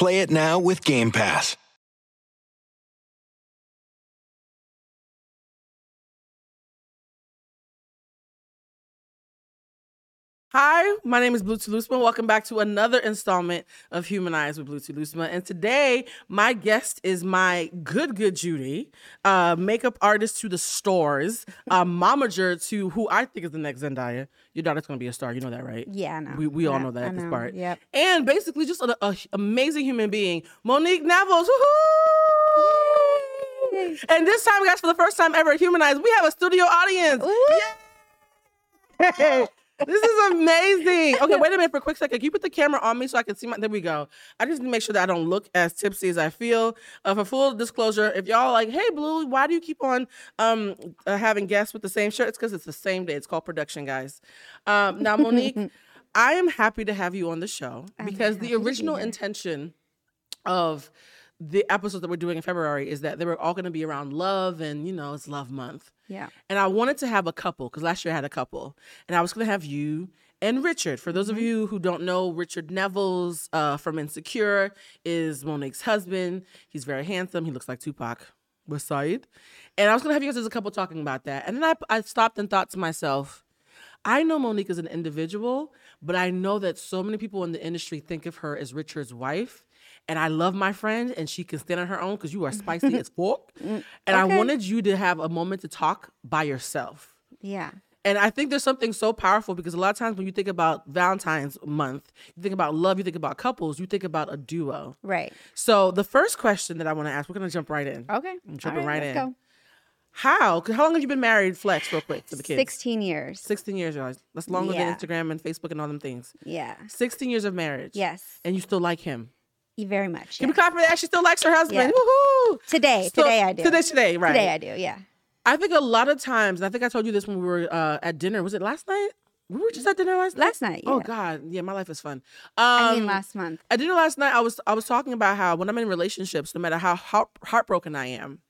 Play it now with Game Pass. Hi, my name is Blue Telusma. Welcome back to another installment of Humanize with Blue Telusma. And today, my guest is my good, good Judy, uh, makeup artist to the stores, a momager to who I think is the next Zendaya. Your daughter's going to be a star. You know that, right? Yeah, I know. We, we all know that I at this know. part. Yep. And basically, just an amazing human being, Monique Nevels. Woohoo! And this time, guys, for the first time ever at Humanize, we have a studio audience. Yay! This is amazing. Okay, wait a minute for a quick second. Can you put the camera on me so I can see my? There we go. I just need to make sure that I don't look as tipsy as I feel. Uh, for full disclosure, if y'all like, hey Blue, why do you keep on um uh, having guests with the same shirt? It's because it's the same day. It's called production, guys. Um, now, Monique, I am happy to have you on the show because the happy to be original intention of the episodes that we're doing in February is that they were all going to be around love and you know it's love month. Yeah. And I wanted to have a couple because last year I had a couple, and I was going to have you and Richard. For those of Mm-hmm. you who don't know, Richard Neville's uh, from Insecure is Monique's husband. He's very handsome. He looks like Tupac with Saeed. And I was going to have you guys as a couple talking about that. And then I, I stopped and thought to myself, I know Monique is an individual, but I know that so many people in the industry think of her as Richard's wife. And I love my friend, and she can stand on her own because you are spicy as fuck. Mm, mm. And I wanted you to have a moment to talk by yourself. Yeah. And I think there's something so powerful because a lot of times when you think about Valentine's month, you think about love, you think about couples, you think about a duo. Right. So the first question that I want to ask, we're gonna jump right in. Okay. I'm jumping right, in. Go. How? How long have you been married, Flex, real quick, to the kids? 16 years. 16 years, guys. That's longer Yeah. than Instagram and Facebook and all them things. Yeah. 16 years of marriage. Yes. And you still like him. You very much. Can yeah. we clap for that? She still likes her husband. Yeah. Woohoo! Today. Today I do. Today, today, right. Today I do. Yeah. I think a lot of times, and I think I told you this when we were uh, at dinner. Was it last night? We were just at dinner last night. Last night. Yeah. Oh God, yeah, my life is fun. Um, I mean, last month. at dinner last night, I was I was talking about how when I'm in relationships, no matter how heart, heartbroken I am,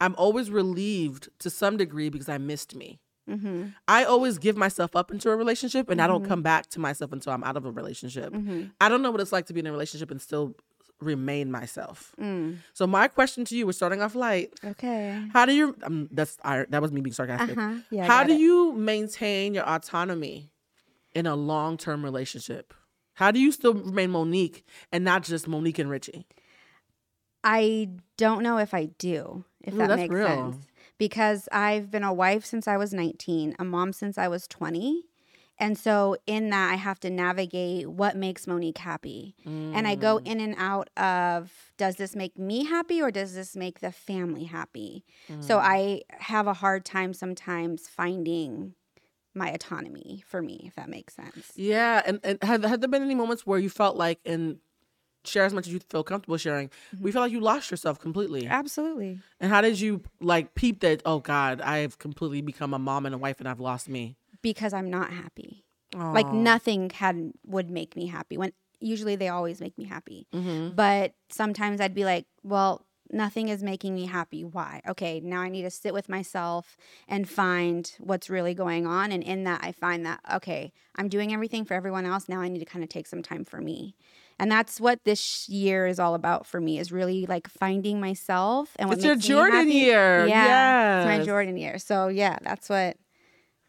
I'm always relieved to some degree because I missed me. Mm-hmm. I always give myself up into a relationship, and I don't come back to myself until I'm out of a relationship. Mm-hmm. I don't know what it's like to be in a relationship and still remain myself. Mm. So my question to you, we're starting off light. Okay. How do you? Um, that's I, that was me being sarcastic. Uh-huh. Yeah, How do it. you maintain your autonomy in a long term relationship? How do you still remain Monique and not just Monique and Richie? I don't know if I do, if Ooh, that that's makes real. sense. Because I've been a wife since I was 19, a mom since I was 20. And so in that I have to navigate what makes Monique happy. And I go Mm. in and out of does this make me happy or does this make the family happy? So Mm. I have a hard time sometimes finding my autonomy for me, if that makes sense. Yeah, and, and have, have there been any moments where you felt like, and share as much as you feel comfortable sharing, Mm-hmm. we felt like you lost yourself completely? Absolutely. And how did you like peep that? Oh God, I've completely become a mom and a wife, and I've lost me. Because I'm not happy. like nothing had would make me happy when usually they always make me happy Mhm. but sometimes i'd be like well nothing is making me happy why okay now i need to sit with myself and find what's really going on and in that i find that okay i'm doing everything for everyone else now i need to kind of take some time for me and that's what this year is all about for me is really like finding myself and what It's your Jordan year. yeah it's my jordan year so yeah that's what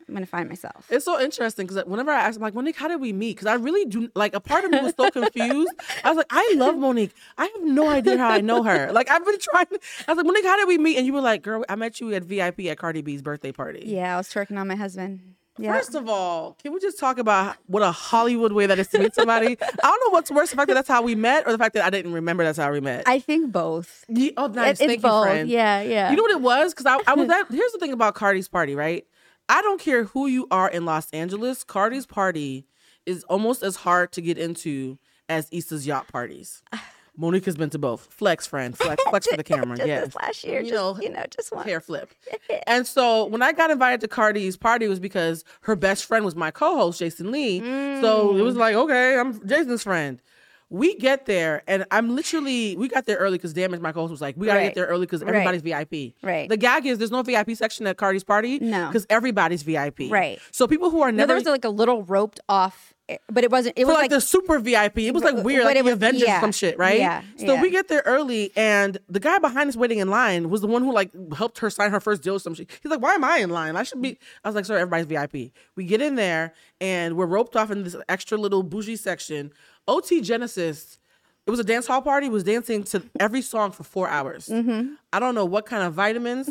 i'm gonna find myself It's so interesting because uh, whenever I ask, I'm like, Monique, how did we meet? Because I really do, like, a part of me was so confused. I was like, I love Monique. I have no idea how I know her. Like, I've been trying. I was like, Monique, how did we meet? And you were like, girl, I met you at VIP at Cardi B's birthday party. yeah i was twerking on my husband First of all, can we just talk about what a Hollywood way that is to meet somebody? I don't know what's worse, the fact that that's how we met or the fact that I didn't remember that's how we met. I think both. Ye- oh, nice. It- Thank it's you, both. friend. Yeah, yeah. You know what it was? Because I, I was at, here's the thing about Cardi's party, right? I don't care who you are in Los Angeles, Cardi's party is almost as hard to get into as Issa's yacht parties. Monique has been to both. Flex, friend. Flex, flex for the camera. just yes. this last year, You just, know, you know, just one. hair flip. and so when I got invited to Cardi's party, it was because her best friend was my co-host, Jason Lee. So it Mm. was like, okay, I'm Jason's friend. We get there, and I'm literally we got there early because Damage, my co-host, was like, we gotta Right. get there early because Right. everybody's VIP. Right. The gag is there's no VIP section at Cardi's party. No. because everybody's VIP. Right. So people who are No, there was like a little roped off, but it wasn't. It was like, like, the super VIP. It was like weird, like the was- Avengers yeah, some shit, right? yeah, So yeah. we get there early, and the guy behind us waiting in line was the one who like helped her sign her first deal or some shit. He's like, "Why am I in line? I should be." I was like, "Sir, everybody's VIP." We get in there, and we're roped off in this extra little bougie section. OT Genasis. It was a dance hall party. Was dancing to every song for four hours. Mm-hmm. I don't know what kind of vitamins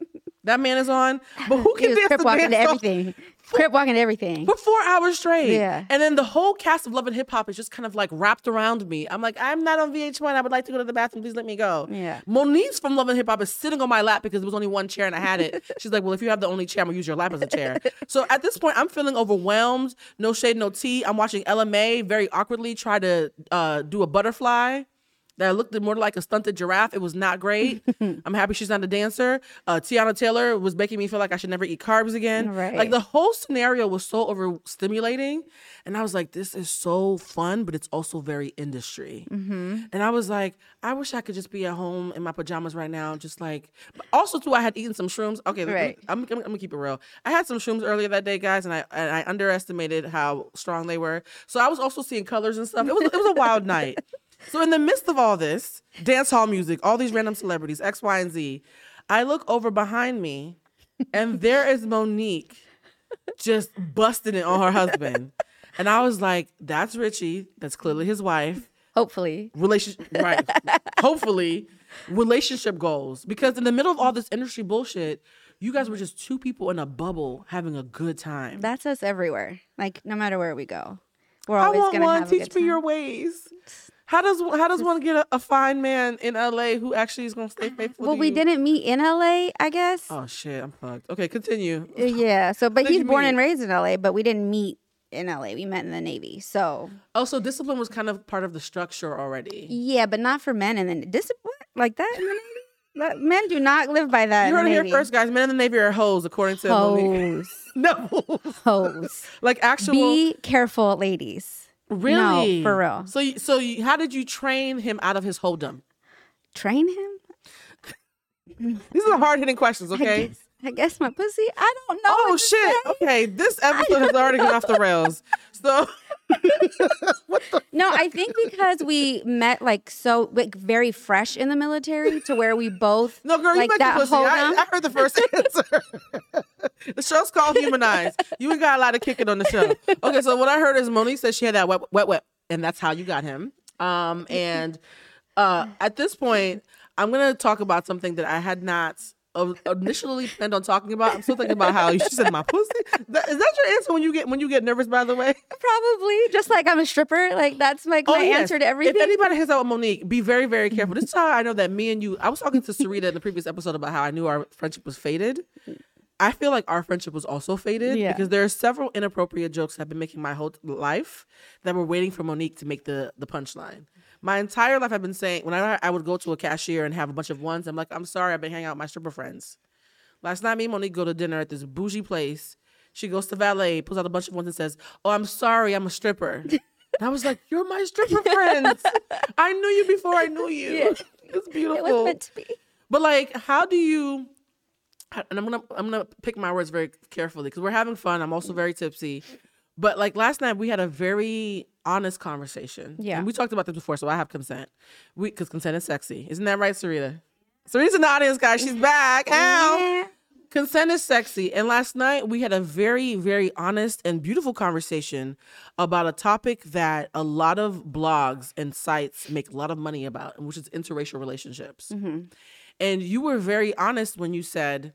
that man is on, but who can dance to to dance hall- everything, crip walking everything. for four hours straight. Yeah. And then the whole cast of Love and Hip Hop is just kind of like wrapped around me. I'm like, I'm not on VH1. I would like to go to the bathroom. Please let me go. Yeah. Monique's from Love and Hip Hop is sitting on my lap because there was only one chair and I had it. She's like, Well, if you have the only chair, I'm gonna use your lap as a chair. so at this point, I'm feeling overwhelmed. No shade, no tea. I'm watching LMA very awkwardly try to uh, do a butterfly that looked more like a stunted giraffe. It was not great. I'm happy she's not a dancer. Uh, Teyana Taylor was making me feel like I should never eat carbs again. Right. Like the whole scenario was so overstimulating. And I was like, this is so fun, but it's also very industry. Mm-hmm. And I was like, I wish I could just be at home in my pajamas right now, just like. But also, too, I had eaten some shrooms. Okay, Right. I'm, I'm, I'm gonna keep it real. I had some shrooms earlier that day, guys, and I and I underestimated how strong they were. So I was also seeing colors and stuff. It was it was a wild night. So in the midst of all this, dance hall music, all these random celebrities, X, Y, and Z, I look over behind me, and there is Monique just busting it on her husband. And I was like, that's Richie. That's clearly his wife. Hopefully, Relationship, right. Hopefully, relationship goals. Because in the middle of all this industry bullshit, you guys were just two people in a bubble having a good time. that's us everywhere. Like no matter where we go, we're I always want gonna one. have a Teach good me time. your ways. How does how does one get a, a fine man in LA who actually is gonna stay faithful? Well, we you? didn't meet in LA, I guess. Oh shit, I'm fucked. Okay, continue. Uh, Yeah. So, but he's born meet? and raised in LA, but we didn't meet in LA. We met in the Navy. So, Oh, so discipline was kind of part of the structure already. yeah, but not for men. And then discipline like that in the Navy. That- Men do not live by that. You heard it here first, guys. Men in the Navy are hoes, according to. Hoes. No, Hoes. like actual. Be careful, ladies. Really? No, for real. So, you, so you, how did you train him out of his hold'em? Train him. These are hard hitting questions, I okay? guess, I guess my pussy. I don't know. Oh to shit! say. Okay, this episode has already gone off the rails. So, No, I think because we met like so like very fresh in the military to where we both no, girl, you like make that pussy. I. I heard the first answer. the show's called Humanize. You ain't got a lot of kicking on the show. Okay, so what I heard is Monique said she had that wet, wet, wet, and that's how you got him. Um, and uh, at this point, I'm gonna talk about something that I had not initially planned on talking about. I'm still thinking about how you said my pussy. That, is that your answer when you get when you get nervous? By the way. Probably just like I'm a stripper. Like that's like my Oh, yes. answer to everything. If anybody hangs out with Monique, be very, very careful. This is how I know that me and you. I was talking to Sarita in the previous episode about how I knew our friendship was faded. I feel like our friendship was also faded Yeah. because there are several inappropriate jokes I've been making my whole life that were waiting for Monique to make the the punchline. My entire life, I've been saying when I, I would go to a cashier and have a bunch of ones, I'm like, I'm sorry, I've been hanging out with my stripper friends. Last night, me and Monique go to dinner at this bougie place. She goes to valet, pulls out a bunch of ones, and says, "Oh, I'm sorry, I'm a stripper." And I was like, "You're my stripper friends. I knew you before I knew you. It's beautiful." it was meant to be. But like, how do you? And I'm gonna I'm gonna pick my words very carefully because we're having fun. I'm also very tipsy. But like last night, we had a very honest conversation. Yeah. and we talked about this before, so I have consent. We because consent is sexy, isn't that right, Sarita? Sarita's in the audience, guys. She's back. Ow. Yeah. Consent is sexy. And last night we had a very, very honest and beautiful conversation about a topic that a lot of blogs and sites make a lot of money about, which is interracial relationships. Mm-hmm. And you were very honest when you said,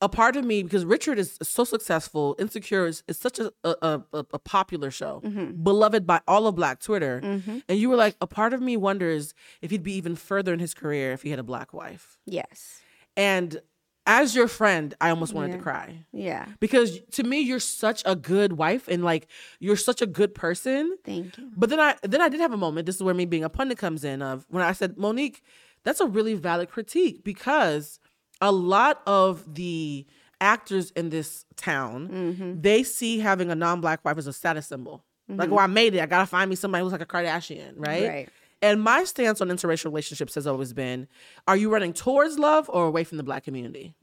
a part of me, because Richard is so successful, Insecure is, is such a, a, a, a popular show, mm-hmm. beloved by all of Black Twitter. Mm-hmm. And you were like, a part of me wonders if he'd be even further in his career if he had a Black wife. Yes. And as your friend, I almost wanted to cry Yeah. because to me, you're such a good wife and like you're such a good person. Thank you. But then I then I did have a moment. This is where me being a pundit comes in. Of when I said, Monique, that's a really valid critique because a lot of the actors in this town Mm-hmm. they see having a non-black wife as a status symbol. Like, oh, I made it. I gotta find me somebody who's like a Kardashian, right? Right. And my stance on interracial relationships has always been: Are you running towards love or away from the black community?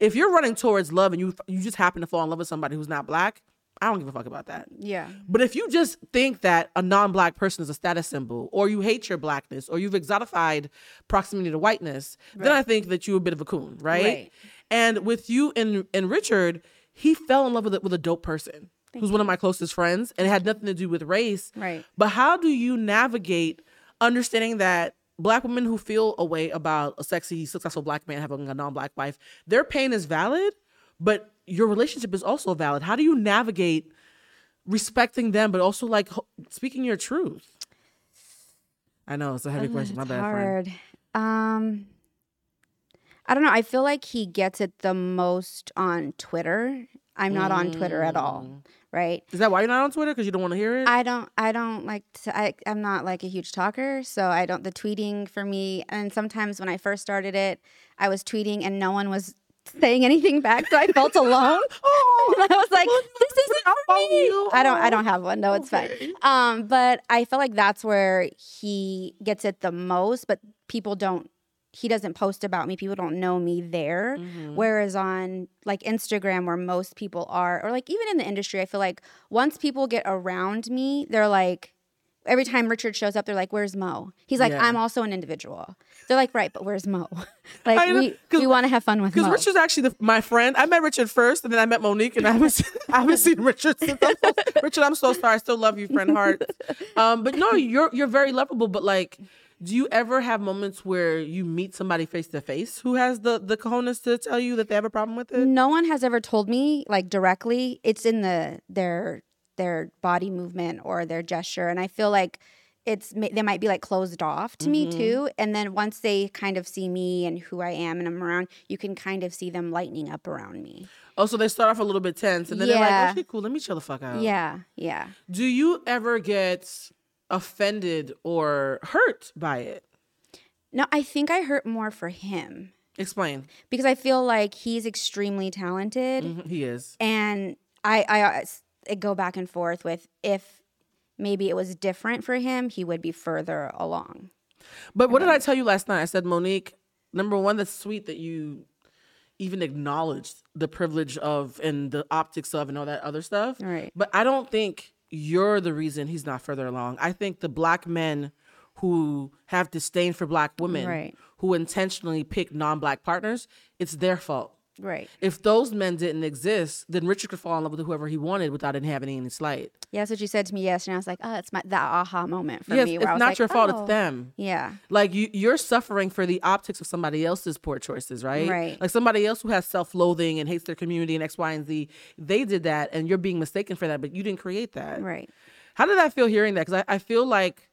If you're running towards love and you you just happen to fall in love with somebody who's not black, I don't give a fuck about that. Yeah. But if you just think that a non-black person is a status symbol, or you hate your blackness, or you've exotified proximity to whiteness, then I think that you're a bit of a coon, right? Right. And with you and and Richard, he fell in love with a, with a dope person who's one of my closest friends, and it had nothing to do with race. Right. But how do you navigate understanding that? Black women who feel a way about a sexy, successful black man having a non-black wife, their pain is valid, but your relationship is also valid. How do you navigate respecting them, but also like speaking your truth? I know it's a heavy question. My It's bad, friend. hard. Um, I don't know. I feel like he gets it the most on Twitter. I'm not on Twitter at all, Mm. Is that why you're not on Twitter? Because you don't want to hear it? I don't. I don't like. To, I. I'm not like a huge talker, so I don't. The tweeting for me, and sometimes when I first started it, I was tweeting and no one was saying anything back, so I felt alone. oh, and I was like, "This isn't me." you. I don't. I don't have one. No, it's okay. fine. Um, but I feel like that's where he gets it the most. But people don't. He doesn't post about me. People don't know me there. Mhm. Whereas on like Instagram, where most people are, or like even in the industry, I feel like once people get around me, they're like, every time Richard shows up, they're like, "Where's Mo?" He's like, Yeah. "I'm also an individual." They're like, "Right, but where's Mo?" like I we we want to have fun with him. Because Richard's actually the, my friend. I met Richard first, and then I met Monique, and I haven't seen, I haven't seen Richard since. I'm so, Richard, I'm so sorry. I still love you, friend heart. Um, but no, you're you're very lovable. But like, do you ever have moments where you meet somebody face to face who has the the cojones to tell you that they have a problem with it? no one has ever told me like directly. It's in the their their body movement or their gesture, and I feel like it's they might be like closed off to me Mhm. too. And then once they kind of see me and who I am and I'm around, you can kind of see them lightening up around me. Oh, so they start off a little bit tense, and then they're like, "Okay, cool. Let me chill the fuck out." Yeah, yeah. Do you ever get offended or hurt by it? No, I think I hurt more for him Explain. because I feel like he's extremely talented, Mhm, He is. and I I uh, I go back and forth with if maybe it was different for him, he would be further along. But what did I tell you last night? I said, Monique, number one, that's sweet that you even acknowledged the privilege of and the optics of and all that other stuff. Right. But I don't think you're the reason he's not further along. I think the black men who have disdain for black women, Right. who intentionally pick non black partners, it's their fault. Right. If those men didn't exist, then Richard could fall in love with whoever he wanted without it having any slight. Yeah, that's what you said to me yesterday. I was like, oh, it's my that aha moment for yes, me. it's Where I was not like, your fault, oh. it's them. Yeah. Like you, you're suffering for the optics of somebody else's poor choices, right? Right. Like somebody else who has self-loathing and hates their community and X, Y, and Z. They did that, and you're being mistaken for that, but you didn't create that. Right. How did that feel hearing that? Because I, I feel like,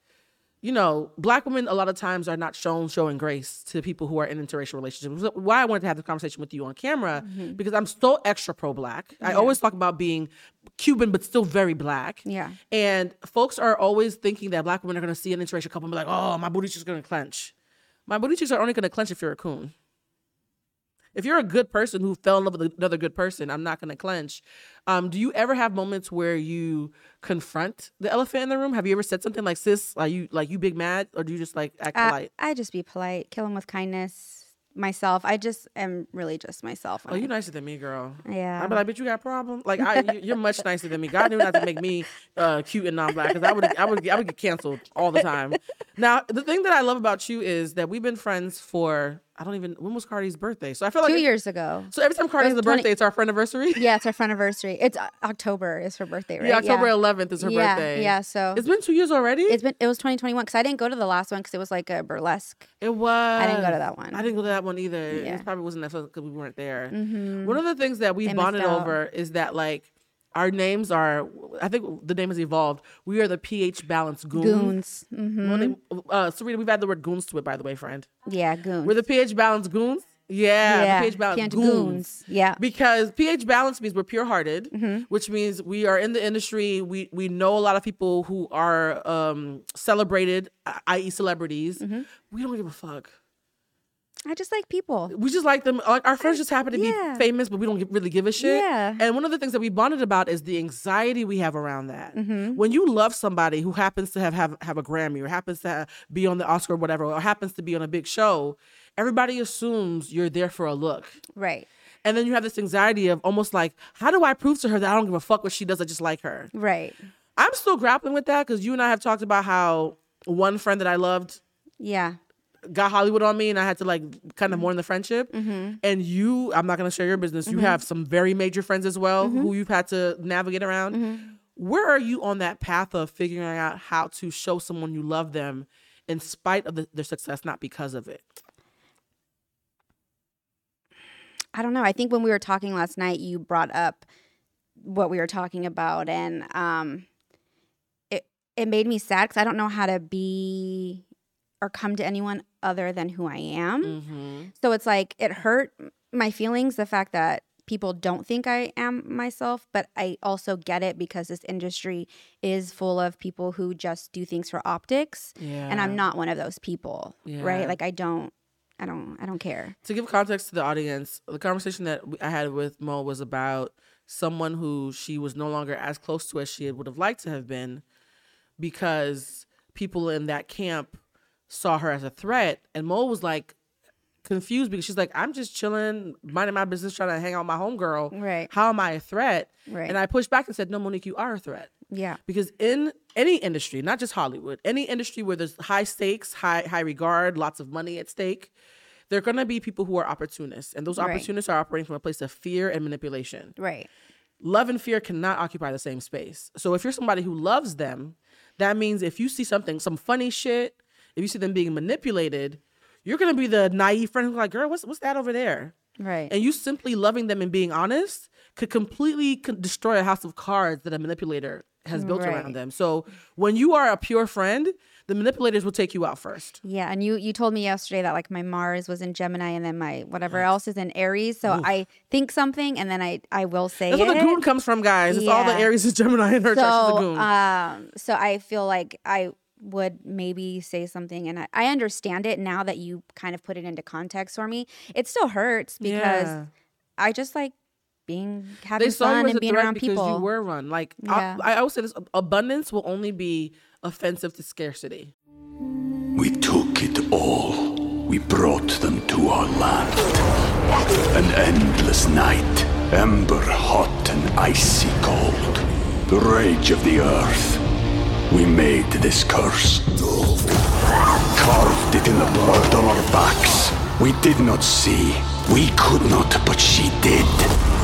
you know, black women a lot of times are not shown showing grace to people who are in interracial relationships. Why I wanted to have the conversation with you on camera Mm-hmm. because I'm so extra pro-black. I always talk about being Cuban but still very black. Yeah. And folks are always thinking that black women are going to see an interracial couple and be like, "Oh, my booty cheeks are going to clench." My booty cheeks are only going to clench if you're a coon. If you're a good person who fell in love with another good person, I'm not going to clench. Um, do you ever have moments where you confront the elephant in the room? Have you ever said something like, "Sis, are you like you big mad?" Or do you just like act I, polite? I just be polite, kill him with kindness. Myself, I just am really just myself. Oh, you I- nicer than me, girl. Yeah. I'd be like, but you got a problem? Like, I, you- you're much nicer than me. God knew not to make me uh, cute and non-black because I would, I would, I would get canceled all the time. Now, the thing that I love about you is that we've been friends for I don't even when was Cardi's birthday. So I feel like Two years ago. So every time Cardi has was a 20 birthday, it's our friend anniversary. Yeah, it's our friend anniversary. It's uh, October is her birthday, right? Yeah, October 11th is her yeah, birthday. Yeah, so It's been two years already. it's been it was 2021 because I didn't go to the last one because it was like a burlesque. It was. I didn't go to that one. I didn't go to that one either. It probably wasn't that fun because we weren't there. Mhm. One of the things that we They bonded over is that like our names are. I think the name has evolved. We are the pH balance goons. Goons. hmm name- uh, Serena, we've had the word goons to it, by the way, friend. Yeah, goons. We're the pH balance goons, Yeah, Yeah, pH balance pH goons. goons. Yeah. because pH balance means we're pure hearted, Mm-hmm. which means we are in the industry. We we know a lot of people who are um, celebrated, i.e., celebrities. Mm-hmm. We don't give a fuck. I just like people. We just like them. Like our friends just happen to yeah. be famous, but we don't really give a shit. Yeah. And one of the things that we bonded about is the anxiety we have around that. Mm-hmm. When you love somebody who happens to have have, have a Grammy or happens to have, be on the Oscar or whatever, or happens to be on a big show, everybody assumes you're there for a look. Right. And then you have this anxiety of almost like, how do I prove to her that I don't give a fuck what she does? I just like her. Right. I'm still grappling with that because you and I have talked about how one friend that I loved Yeah. Got Hollywood on me and I had to like kind of mourn the friendship. Mm-hmm. And you, I'm not going to share your business. You have some very major friends as well Mm-hmm. who you've had to navigate around. Where are you on that path of figuring out how to show someone you love them in spite of the, their success, not because of it? I don't know. I think when we were talking last night, you brought up what we were talking about, and um, it it made me sad because I don't know how to be or come to anyone other than who I am. Mm-hmm. So it's like it hurt my feelings the fact that people don't think I am myself, but I also get it because this industry is full of people who just do things for optics, Yeah. and I'm not one of those people, Yeah. right? Like I don't, I don't, I don't care. to give context to the audience, the conversation that I had with Mo was about someone who she was no longer as close to as she would have liked to have been because people in that camp saw her as a threat. And Mo was like confused because she's like, I'm just chilling, minding my business, trying to hang out with my homegirl. Right. How am I a threat? Right. And I pushed back and said, No, Monique, you are a threat. Yeah. Because in any industry, not just Hollywood, any industry where there's high stakes, high high regard, lots of money at stake, there are to be people who are opportunists, and those Right. opportunists are operating from a place of fear and manipulation. Right. Love and fear cannot occupy the same space. So if you're somebody who loves them, that means if you see something, some funny shit, if you see them being manipulated, you're going to be the naive friend who's like, "Girl, what's what's that over there?" Right. And you simply loving them and being honest could completely destroy a house of cards that a manipulator has built Right. around them. So when you are a pure friend, the manipulators will take you out first. Yeah, and you you told me yesterday that like my Mars was in Gemini and then my whatever else is in Aries. So I think something and then I I will say That's it. where the goon comes from, guys. It's all the Aries is Gemini in her chart. She's a so goon. um so I feel like I would maybe say something and I, I understand it now that you kind of put it into context for me. It still hurts because Yeah. I just like being having they saw fun and being around because people. you were run. Like Yeah. I, I always say this: abundance will only be offensive to scarcity. We took it all. We brought them to our land. An endless night, ember hot and icy cold. The rage of the earth. We made this curse. Carved it in the blood on our backs. We did not see. We could not, but she did.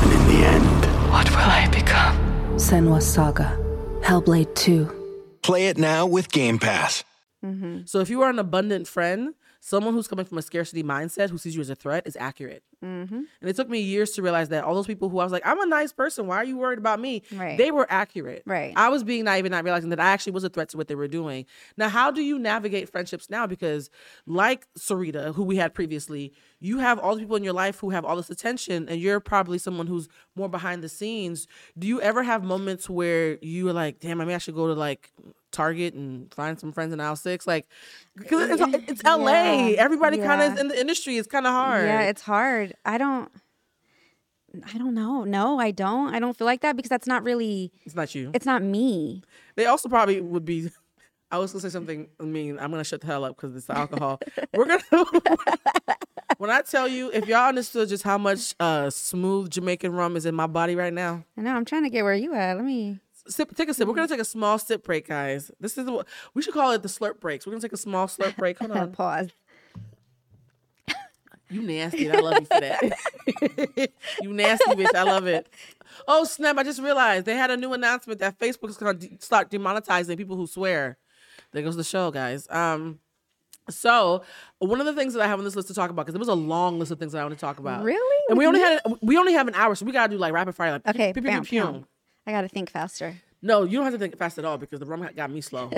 And in the end, What will I become? Senua Saga. Hellblade 2. Play it now with Game Pass. Mm-hmm. So if you are an abundant friend, someone who's coming from a scarcity mindset who sees you as a threat is accurate. Mm-hmm. And it took me years to realize that all those people who I was like, I'm a nice person. Why are you worried about me? Right. They were accurate. Right. I was being naive and not realizing that I actually was a threat to what they were doing. Now, how do you navigate friendships now? Because, like Sarita, who we had previously, you have all the people in your life who have all this attention, and you're probably someone who's more behind the scenes. Do you ever have moments where you are like, damn, I mean, I should go to like Target and find some friends in aisle six? Like, uh, because it's, it's LA. Yeah. Everybody kind of is in the industry. It's kind of hard. Yeah, it's hard. I don't I don't know. No, I don't. I don't feel like that because that's not really it's not you. it's not me. They also probably would be. I was gonna say something I mean. I'm gonna shut the hell up because it's the alcohol. We're gonna. when I tell you, if y'all understood just how much uh, smooth Jamaican rum is in my body right now, I know. I'm trying to get where you at. Let me sip. Take a sip. We're gonna take a small sip break, guys. This is the, we should call it the slurp breaks. We're gonna take a small slurp break. Hold on. pause. You nasty. I love you for that. you nasty bitch. I love it. Oh snap! I just realized they had a new announcement that Facebook is gonna de- start demonetizing people who swear. There goes the show, guys. Um, so one of the things that I have on this list to talk about because it was a long list of things that I want to talk about. Really? And we only had we only have an hour, so we gotta do like rapid fire. Like Okay, pew, pew, bam, pew, pew. I got to think faster. No, you don't have to think fast at all because the rum got me slow.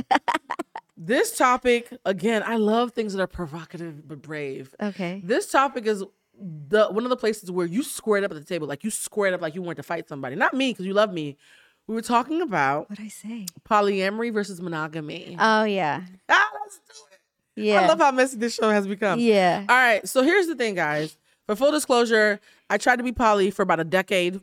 this topic, again, I love things that are provocative but brave. Okay. This topic is the one of the places where you squared up at the table, like you squared up like you wanted to fight somebody. Not me, because you love me. We were talking about What'd I say? polyamory versus monogamy. Oh yeah. ah, let's do it. Yeah. I love how messy this show has become. yeah. All right, so here's the thing, guys. For full disclosure, I tried to be poly for about a decade,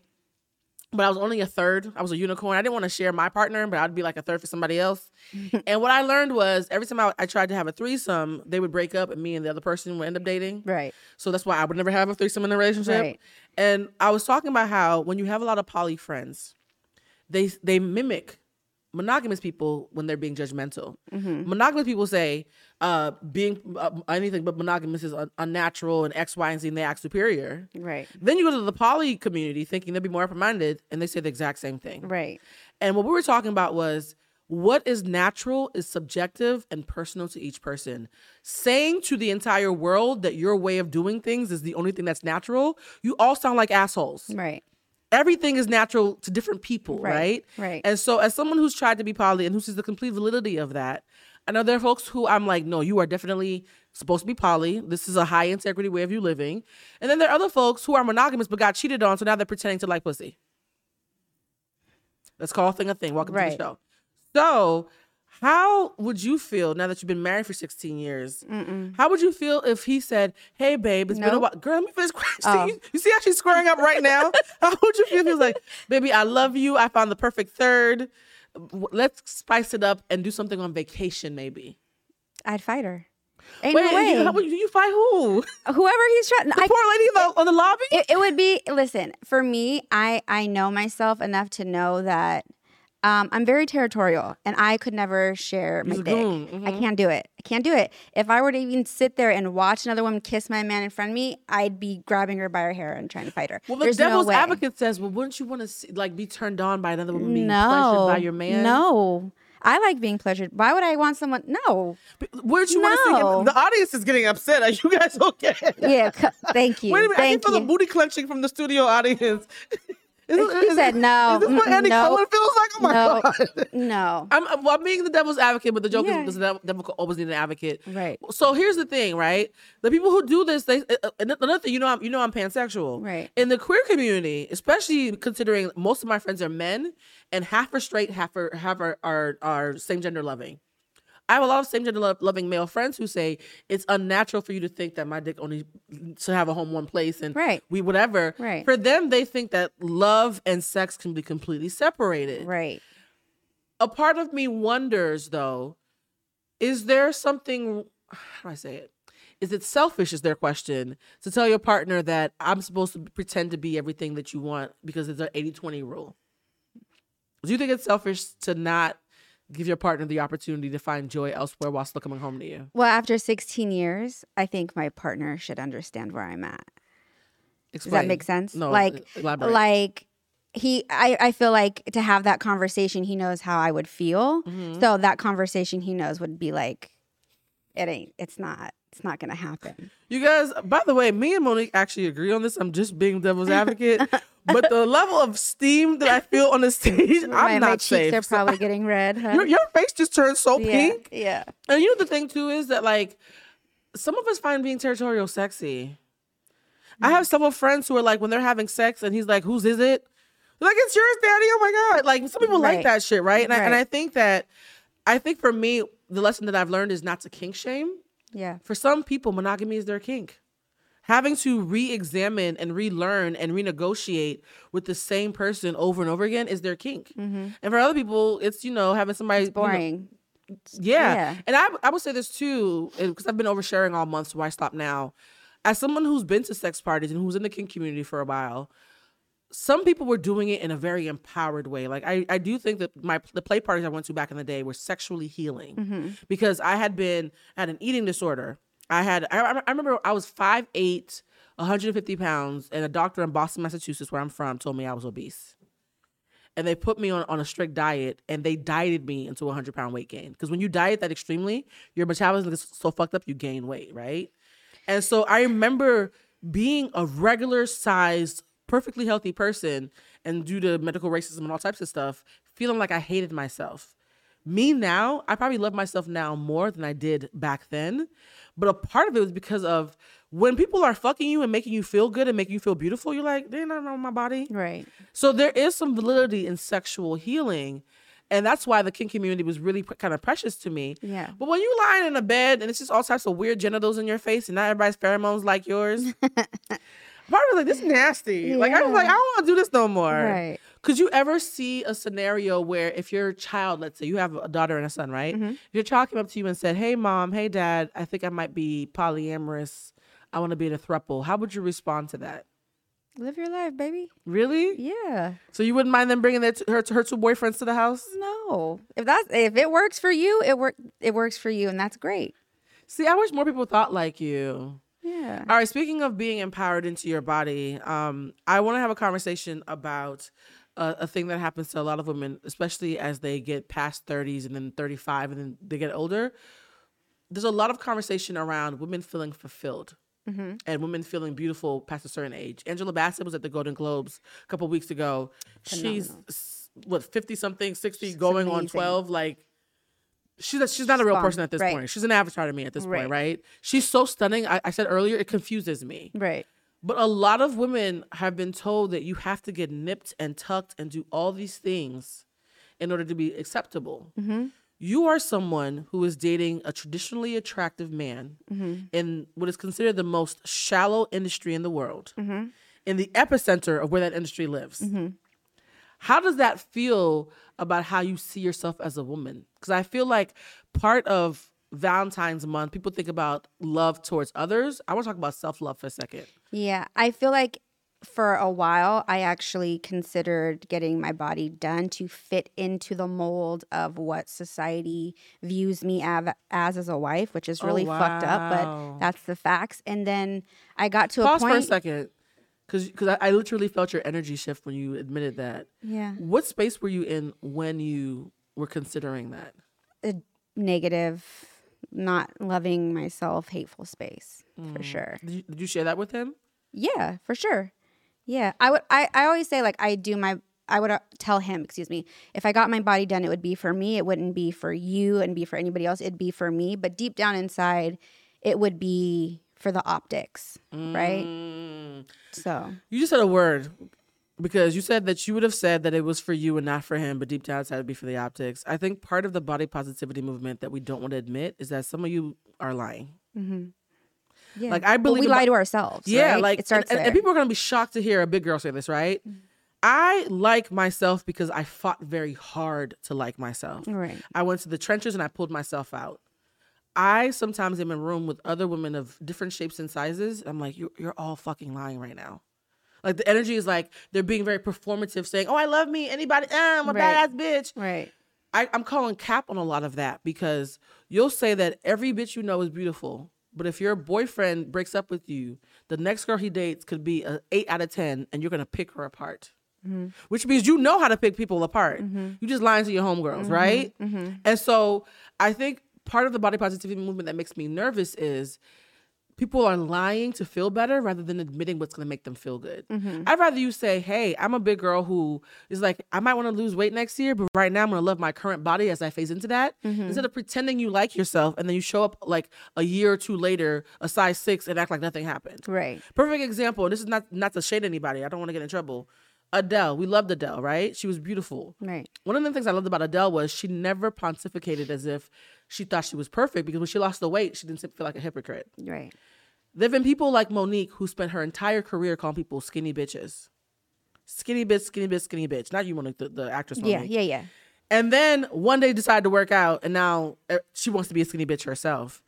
but I was only a third. I was a unicorn. I didn't want to share my partner, but I'd be like a third for somebody else. and what I learned was every time I, I tried to have a threesome, they would break up, and me and the other person would end up dating. Right. So that's why I would never have a threesome in a relationship. Right. And I was talking about how when you have a lot of poly friends, they they mimic monogamous people when they're being judgmental. Mm-hmm. Monogamous people say uh, being uh, anything but monogamous is un- unnatural and X, Y, and Z, and they act superior. Right. Then you go to the poly community thinking they'll be more open minded, and they say the exact same thing. Right. And what we were talking about was what is natural is subjective and personal to each person. Saying to the entire world that your way of doing things is the only thing that's natural, you all sound like assholes. Right. Everything is natural to different people, right? Right, right. And so, as someone who's tried to be poly and who sees the complete validity of that, I know there are folks who I'm like, no, you are definitely supposed to be poly. This is a high integrity way of you living. And then there are other folks who are monogamous but got cheated on, so now they're pretending to like pussy. Let's call a thing a thing. Welcome to the show. So, how would you feel now that you've been married for 16 years? How would you feel if he said, Hey, babe, it's been a while. Girl, let me finish. Oh. You, you see how she's squaring up right now? how would you feel if he was like, Baby, I love you. I found the perfect third. Let's spice it up and do something on vacation, maybe. I'd fight her. Ain't Wait, no way. you, how would you, fight who? Whoever he's trying. I, poor lady the, on the lobby? it, it would be listen for me i i know myself enough to know that um, i'm very territorial and i could never share my dick mm-hmm. i can't do it i can't do it if i were to even sit there and watch another woman kiss my man in front of me i'd be grabbing her by her hair and trying to fight her well, the There's devil's no advocate says, Well, wouldn't you want to see, like be turned on by another woman being no pleasured by your man? no i like being pleasured why would i want someone no Wouldn't you want to see him? The audience is getting upset. Are you guys okay? yeah thank you Wait a minute, I can thank feel the booty clenching from the studio audience. Is, He said no. Is this what Andy no. Cohen feels like? Oh my no god. no I'm, well, I'm being the devil's advocate, but the joke Yeah. is the devil, devil always need an advocate. Right. So here's the thing, right? The people who do this, they uh, uh, another thing, you know, I'm, you know, I'm pansexual. Right. In the queer community, especially considering most of my friends are men, and half are straight, half are half are are, are same gender loving. I have a lot of same gender lo- loving male friends who say it's unnatural for you to think that my dick only should have a home one place and Right. we whatever. Right. For them, they think that love and sex can be completely separated right a part of me wonders though is there something how do i say it is it selfish is their question to tell your partner that i'm supposed to pretend to be everything that you want because it's an 80-20 rule do you think it's selfish to not give your partner the opportunity to find joy elsewhere while still coming home to you Well, after 16 years, I think my partner should understand where I'm at. Does that make sense? no like, elaborate. like he, I, I feel like to have that conversation, he knows how I would feel. Mm-hmm. So that conversation he knows would be like, it ain't, it's not, it's not gonna happen. You guys, by the way, me and Monique actually agree on this. I'm just being devil's advocate. but the level of steam that I feel on the stage, I'm my, not my cheeks safe. are So probably getting red. Huh? your, your face just turned so yeah, pink. yeah. And you know the thing too is that like some of us find being territorial sexy. I have several friends who are like when they're having sex and he's like, "Whose is it?" They're like it's yours, daddy. Oh my god! Like some people like that shit, right? And I, and I think that I think for me the lesson that I've learned is not to kink shame. Yeah. For some people, monogamy is their kink. Having to re-examine and relearn and renegotiate with the same person over and over again is their kink. Mm-hmm. And for other people, it's you know having somebody you know, Boring. yeah. Yeah. And I, I would say this too, because I've been oversharing all month, so I stop now. As someone who's been to sex parties and who's in the kink community for a while, some people were doing it in a very empowered way. Like I, I do think that my the play parties I went to back in the day were sexually healing mm-hmm. because I had been had an eating disorder. I had I, I remember I was 5'8", 150 pounds, and a doctor in Boston, Massachusetts, where I'm from, told me I was obese and they put me on, on a strict diet and they dieted me into a 100 pound weight gain because when you diet that extremely your metabolism is so fucked up you gain weight right and so i remember being a regular sized perfectly healthy person and due to medical racism and all types of stuff feeling like i hated myself me now i probably love myself now more than i did back then but a part of it was because of when people are fucking you and making you feel good and making you feel beautiful, you're like, they're not wrong with my body. Right. So there is some validity in sexual healing. And that's why the kink community was really kind of precious to me. Yeah. But when you lying in a bed and it's just all types of weird genitals in your face and not everybody's pheromones like yours, part of me was like, this is nasty. Like I was like, I don't want to do this no more. Right. Could you ever see a scenario where if your child, let's say you have a daughter and a son, right? Mm-hmm. If your child came up to you and said, Hey mom, hey dad, I think I might be polyamorous. I want to be in a thruple. How would you respond to that? Live your life, baby. Really? Yeah. So you wouldn't mind them bringing their t- her, her two boyfriends to the house? No. If that's if it works for you, it work it works for you and that's great. See, I wish more people thought like you. Yeah. All right, speaking of being empowered into your body, um, I want to have a conversation about a, a thing that happens to a lot of women, especially as they get past 30s and then 35 and then they get older. There's a lot of conversation around women feeling fulfilled. And women feeling beautiful past a certain age. Angela Bassett was at the Golden Globes a couple weeks ago. She's what fifty something, sixty, going on twelve. Like she's a, she's not a real person at this Right. point. She's an avatar to me at this point, Right. right? She's so stunning. I, I said earlier, it confuses me. Right. But a lot of women have been told that you have to get nipped and tucked and do all these things in order to be acceptable. Mm-hmm. You are someone who is dating a traditionally attractive man mm-hmm. in what is considered the most shallow industry in the world, mm-hmm. in the epicenter of where that industry lives. How does that feel about how you see yourself as a woman? Because I feel like part of Valentine's month, people think about love towards others. I want to talk about self love for a second. Yeah, I feel like for a while I actually considered getting my body done to fit into the mold of what society views me av- as as a wife, which is really oh, fucked up, but that's the facts. And then I got to a Pause a for a point. second. Because I, I literally felt your energy shift when you admitted that. Yeah, What space were you in when you were considering that? a negative, not loving myself, hateful space for sure. Did you, did you share that with him? Yeah, for sure. Yeah, I would. I, I always say like I do my. I would uh, tell him, excuse me, if I got my body done, it would be for me. It wouldn't be for you and be for anybody else. It'd be for me. But deep down inside, it would be for the optics, right? Mm. So You just said a word because you said that you would have said that it was for you and not for him, but deep down inside it'd be for the optics. I think part of the body positivity movement that we don't want to admit is that some of you are lying. yeah, Like, I But believe we about- lie to ourselves. Yeah, right? like it starts and, and- people are gonna be shocked to hear a big girl say this, right? I like myself because I fought very hard to like myself. Right. I went to the trenches and I pulled myself out. I sometimes am in a room with other women of different shapes and sizes. I'm like, you're, you're all fucking lying right now. Like the energy is like they're being very performative, saying, "Oh, I love me. Anybody? Uh, I'm a Right. badass bitch." right. I, I'm calling cap on a lot of that because you'll say that every bitch you know is beautiful, but if your boyfriend breaks up with you, the next girl he dates could be a eight out of ten, and you're gonna pick her apart. Mm-hmm. Which means you know how to pick people apart. Mm-hmm. You just lying to your homegirls, mm-hmm. right? And so I think part of the body positivity movement that makes me nervous is people are lying to feel better rather than admitting what's going to make them feel good. Mm-hmm. I'd rather you say, "Hey, I'm a big girl who is like, I might want to lose weight next year, but right now I'm going to love my current body as I phase into that." Mm-hmm. Instead of pretending you like yourself and then you show up like a year or two later, a size six, and act like nothing happened. Right. Perfect example. and This is not not to shade anybody. I don't want to get in trouble. Adele, we loved Adele, right? She was beautiful. Right. One of the things I loved about Adele was she never pontificated as if she thought she was perfect because when she lost the weight, she didn't feel like a hypocrite. Right. There have been people like Monique who spent her entire career calling people skinny bitches. Skinny bitch, skinny bitch, skinny bitch. Not you, Monique, the, the actress Monique. Yeah. Yeah. Yeah. And then one day decided to work out, and now uh, she wants to be a skinny bitch herself.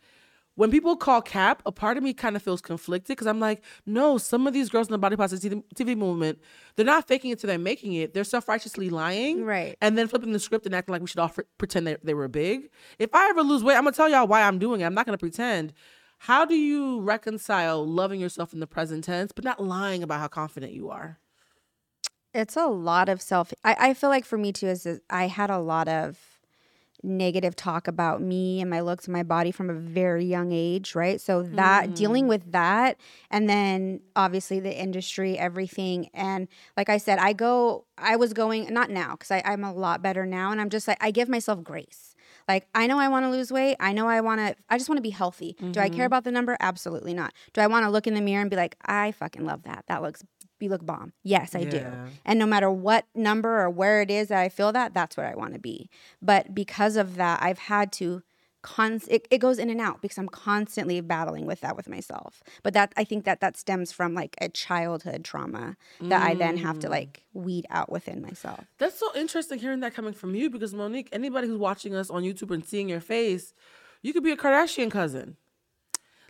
When people call cap, a part of me kind of feels conflicted because I'm like, no, some of these girls in the body positivity movement, they're not faking it till they're making it. They're self righteously lying, Right. And then flipping the script and acting like we should all fr- pretend they, they were big. If I ever lose weight, I'm gonna tell y'all why I'm doing it. I'm not gonna pretend. How do you reconcile loving yourself in the present tense, but not lying about how confident you are? it's a lot of self I, I feel like for me too is i had a lot of negative talk about me and my looks and my body from a very young age right so that dealing with that and then obviously the industry everything and like i said i go i was going not now because i'm a lot better now and i'm just like i give myself grace Like I know I want to lose weight. I know I want to. I just want to be healthy. Do I Mm-hmm. care about the number? Absolutely not. Do I want to look in the mirror and be like, I fucking love that. That looks. You look bomb. Yes, I do. And no matter what number or where it is that I feel that, that's where I want to be. But because of that, I've had to. Const- it, it goes in and out because I'm constantly battling with that with myself. But that I think that that stems from like a childhood trauma that I then have to Mm. like weed out within myself. That's so interesting hearing that coming from you because Monique, anybody who's watching us on YouTube and seeing your face, you could be a Kardashian cousin.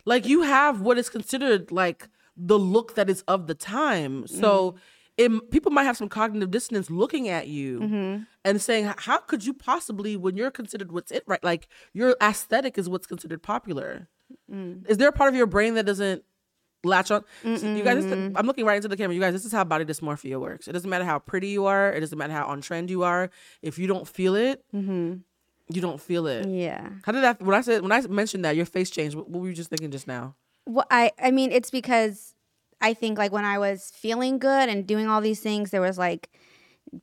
Like you have what is considered like the look that is of the time. So mm-hmm. it, people might have some cognitive dissonance looking at you mm-hmm. and saying, "How could you possibly, when you're considered what's it right? Like your aesthetic is what's considered popular. Mm. Is there a part of your brain that doesn't latch on. So you guys, is- I'm looking right into the camera. You guys, this is how body dysmorphia works. It doesn't matter how pretty you are. It doesn't matter how on trend you are. If you don't feel it, mm-hmm. you don't feel it. Yeah. How did that? When I said when I mentioned that, your face changed. What, what were you just thinking just now? Well, I I mean, it's because I think like when I was feeling good and doing all these things, there was like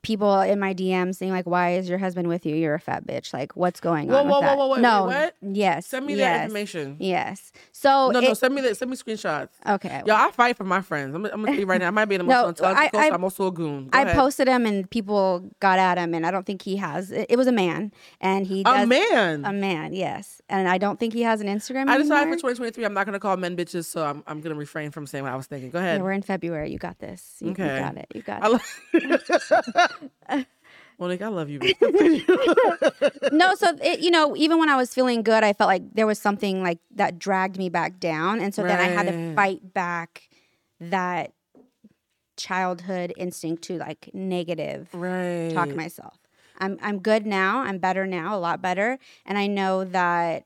people in my DMs saying like, "Why is your husband with you? You're a fat bitch. Like, what's going Whoa, on?" whoa, with that? whoa, whoa, no, wait, yes, Send me yes, that information. Yes. So No, no, send me that. Send me screenshots. okay. Yo, I fight for my friends. I'm, I'm gonna you right now. I might be an No, emotional I, I, I'm also a goon. Go I ahead. posted him and people got at him, and I don't think he has. It, it was a man, and he a man. a man, yes, and I don't think he has an Instagram. I decided anymore. for 2023, I'm not gonna call men bitches, so I'm I'm gonna refrain from saying what I was thinking. Go Yeah, ahead. we're in February. You got this. You, you Okay. got it. You got I it. Monique, I love you. no, so it, you know, even when I was feeling good, I felt like there was something like that dragged me back down, and so then I had to fight back that childhood instinct to like negative right. talk myself. I'm I'm good now. I'm better now, a lot better, and I know that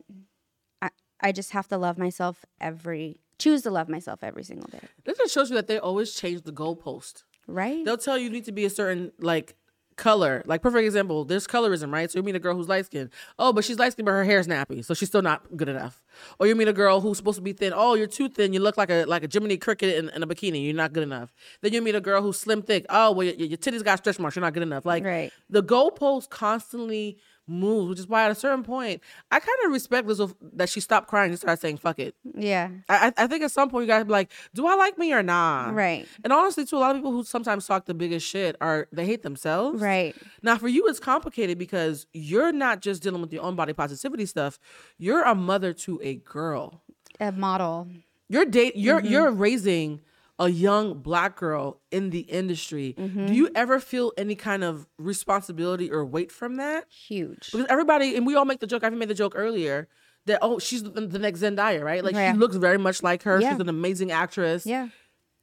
I I just have to love myself every choose to love myself every single day. This just shows you that they always change the goalpost. Right? They'll tell you you need to be a certain like color. Like perfect example, there's colorism, right? So you meet a girl who's light skinned. Oh, but she's light skinned, but her hair's nappy, so she's still not good enough. Or you meet a girl who's supposed to be thin. Oh, you're too thin. You look like a like a Jiminy Cricket in, in a bikini. You're not good enough. Then you meet a girl who's slim thick. Oh, well your, your titties got stretch marks. You're not good enough. Like Right. the goalpost constantly moves, which is why at a certain point, I kind of respect Lizzo that she stopped crying and started saying "fuck it." yeah. I, I think at some point you guys be like, do I like me or not? Right. And honestly, too, a lot of people who sometimes talk the biggest shit are they hate themselves. Right. Now, for you, it's complicated because you're not just dealing with your own body positivity stuff. You're a mother to a girl. A model. You're date. You're Mm-hmm. you're raising a young black girl in the industry. Mm-hmm. Do you ever feel any kind of responsibility or weight from that? Huge. Because everybody, and we all make the joke. I even made the joke earlier that oh, she's the, the next Zendaya, right? Like Yeah. she looks very much like her. Yeah. She's an amazing actress. Yeah.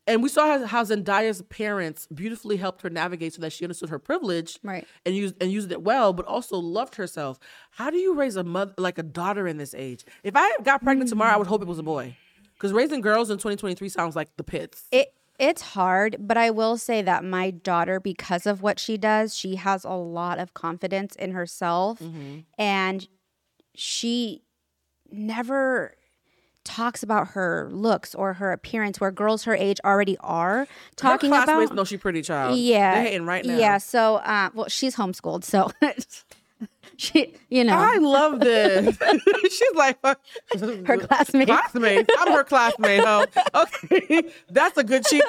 And we saw how, how Zendaya's parents beautifully helped her navigate so that she understood her privilege, Right. And used and used it well, but also loved herself. How do you raise a mother like a daughter in this age? If I got pregnant tomorrow, I would hope it was a boy, because raising girls in 2023 sounds like the pits. It it's hard, but I will say that my daughter, because of what she does, she has a lot of confidence in herself, and she never talks about her looks or her appearance where girls her age already are talking about No, she pretty child. yeah they're hating right now. yeah so uh well she's homeschooled so she you know I love this. She's like her classmate classmate. I'm her classmate. Huh? Okay, that's a good cheat.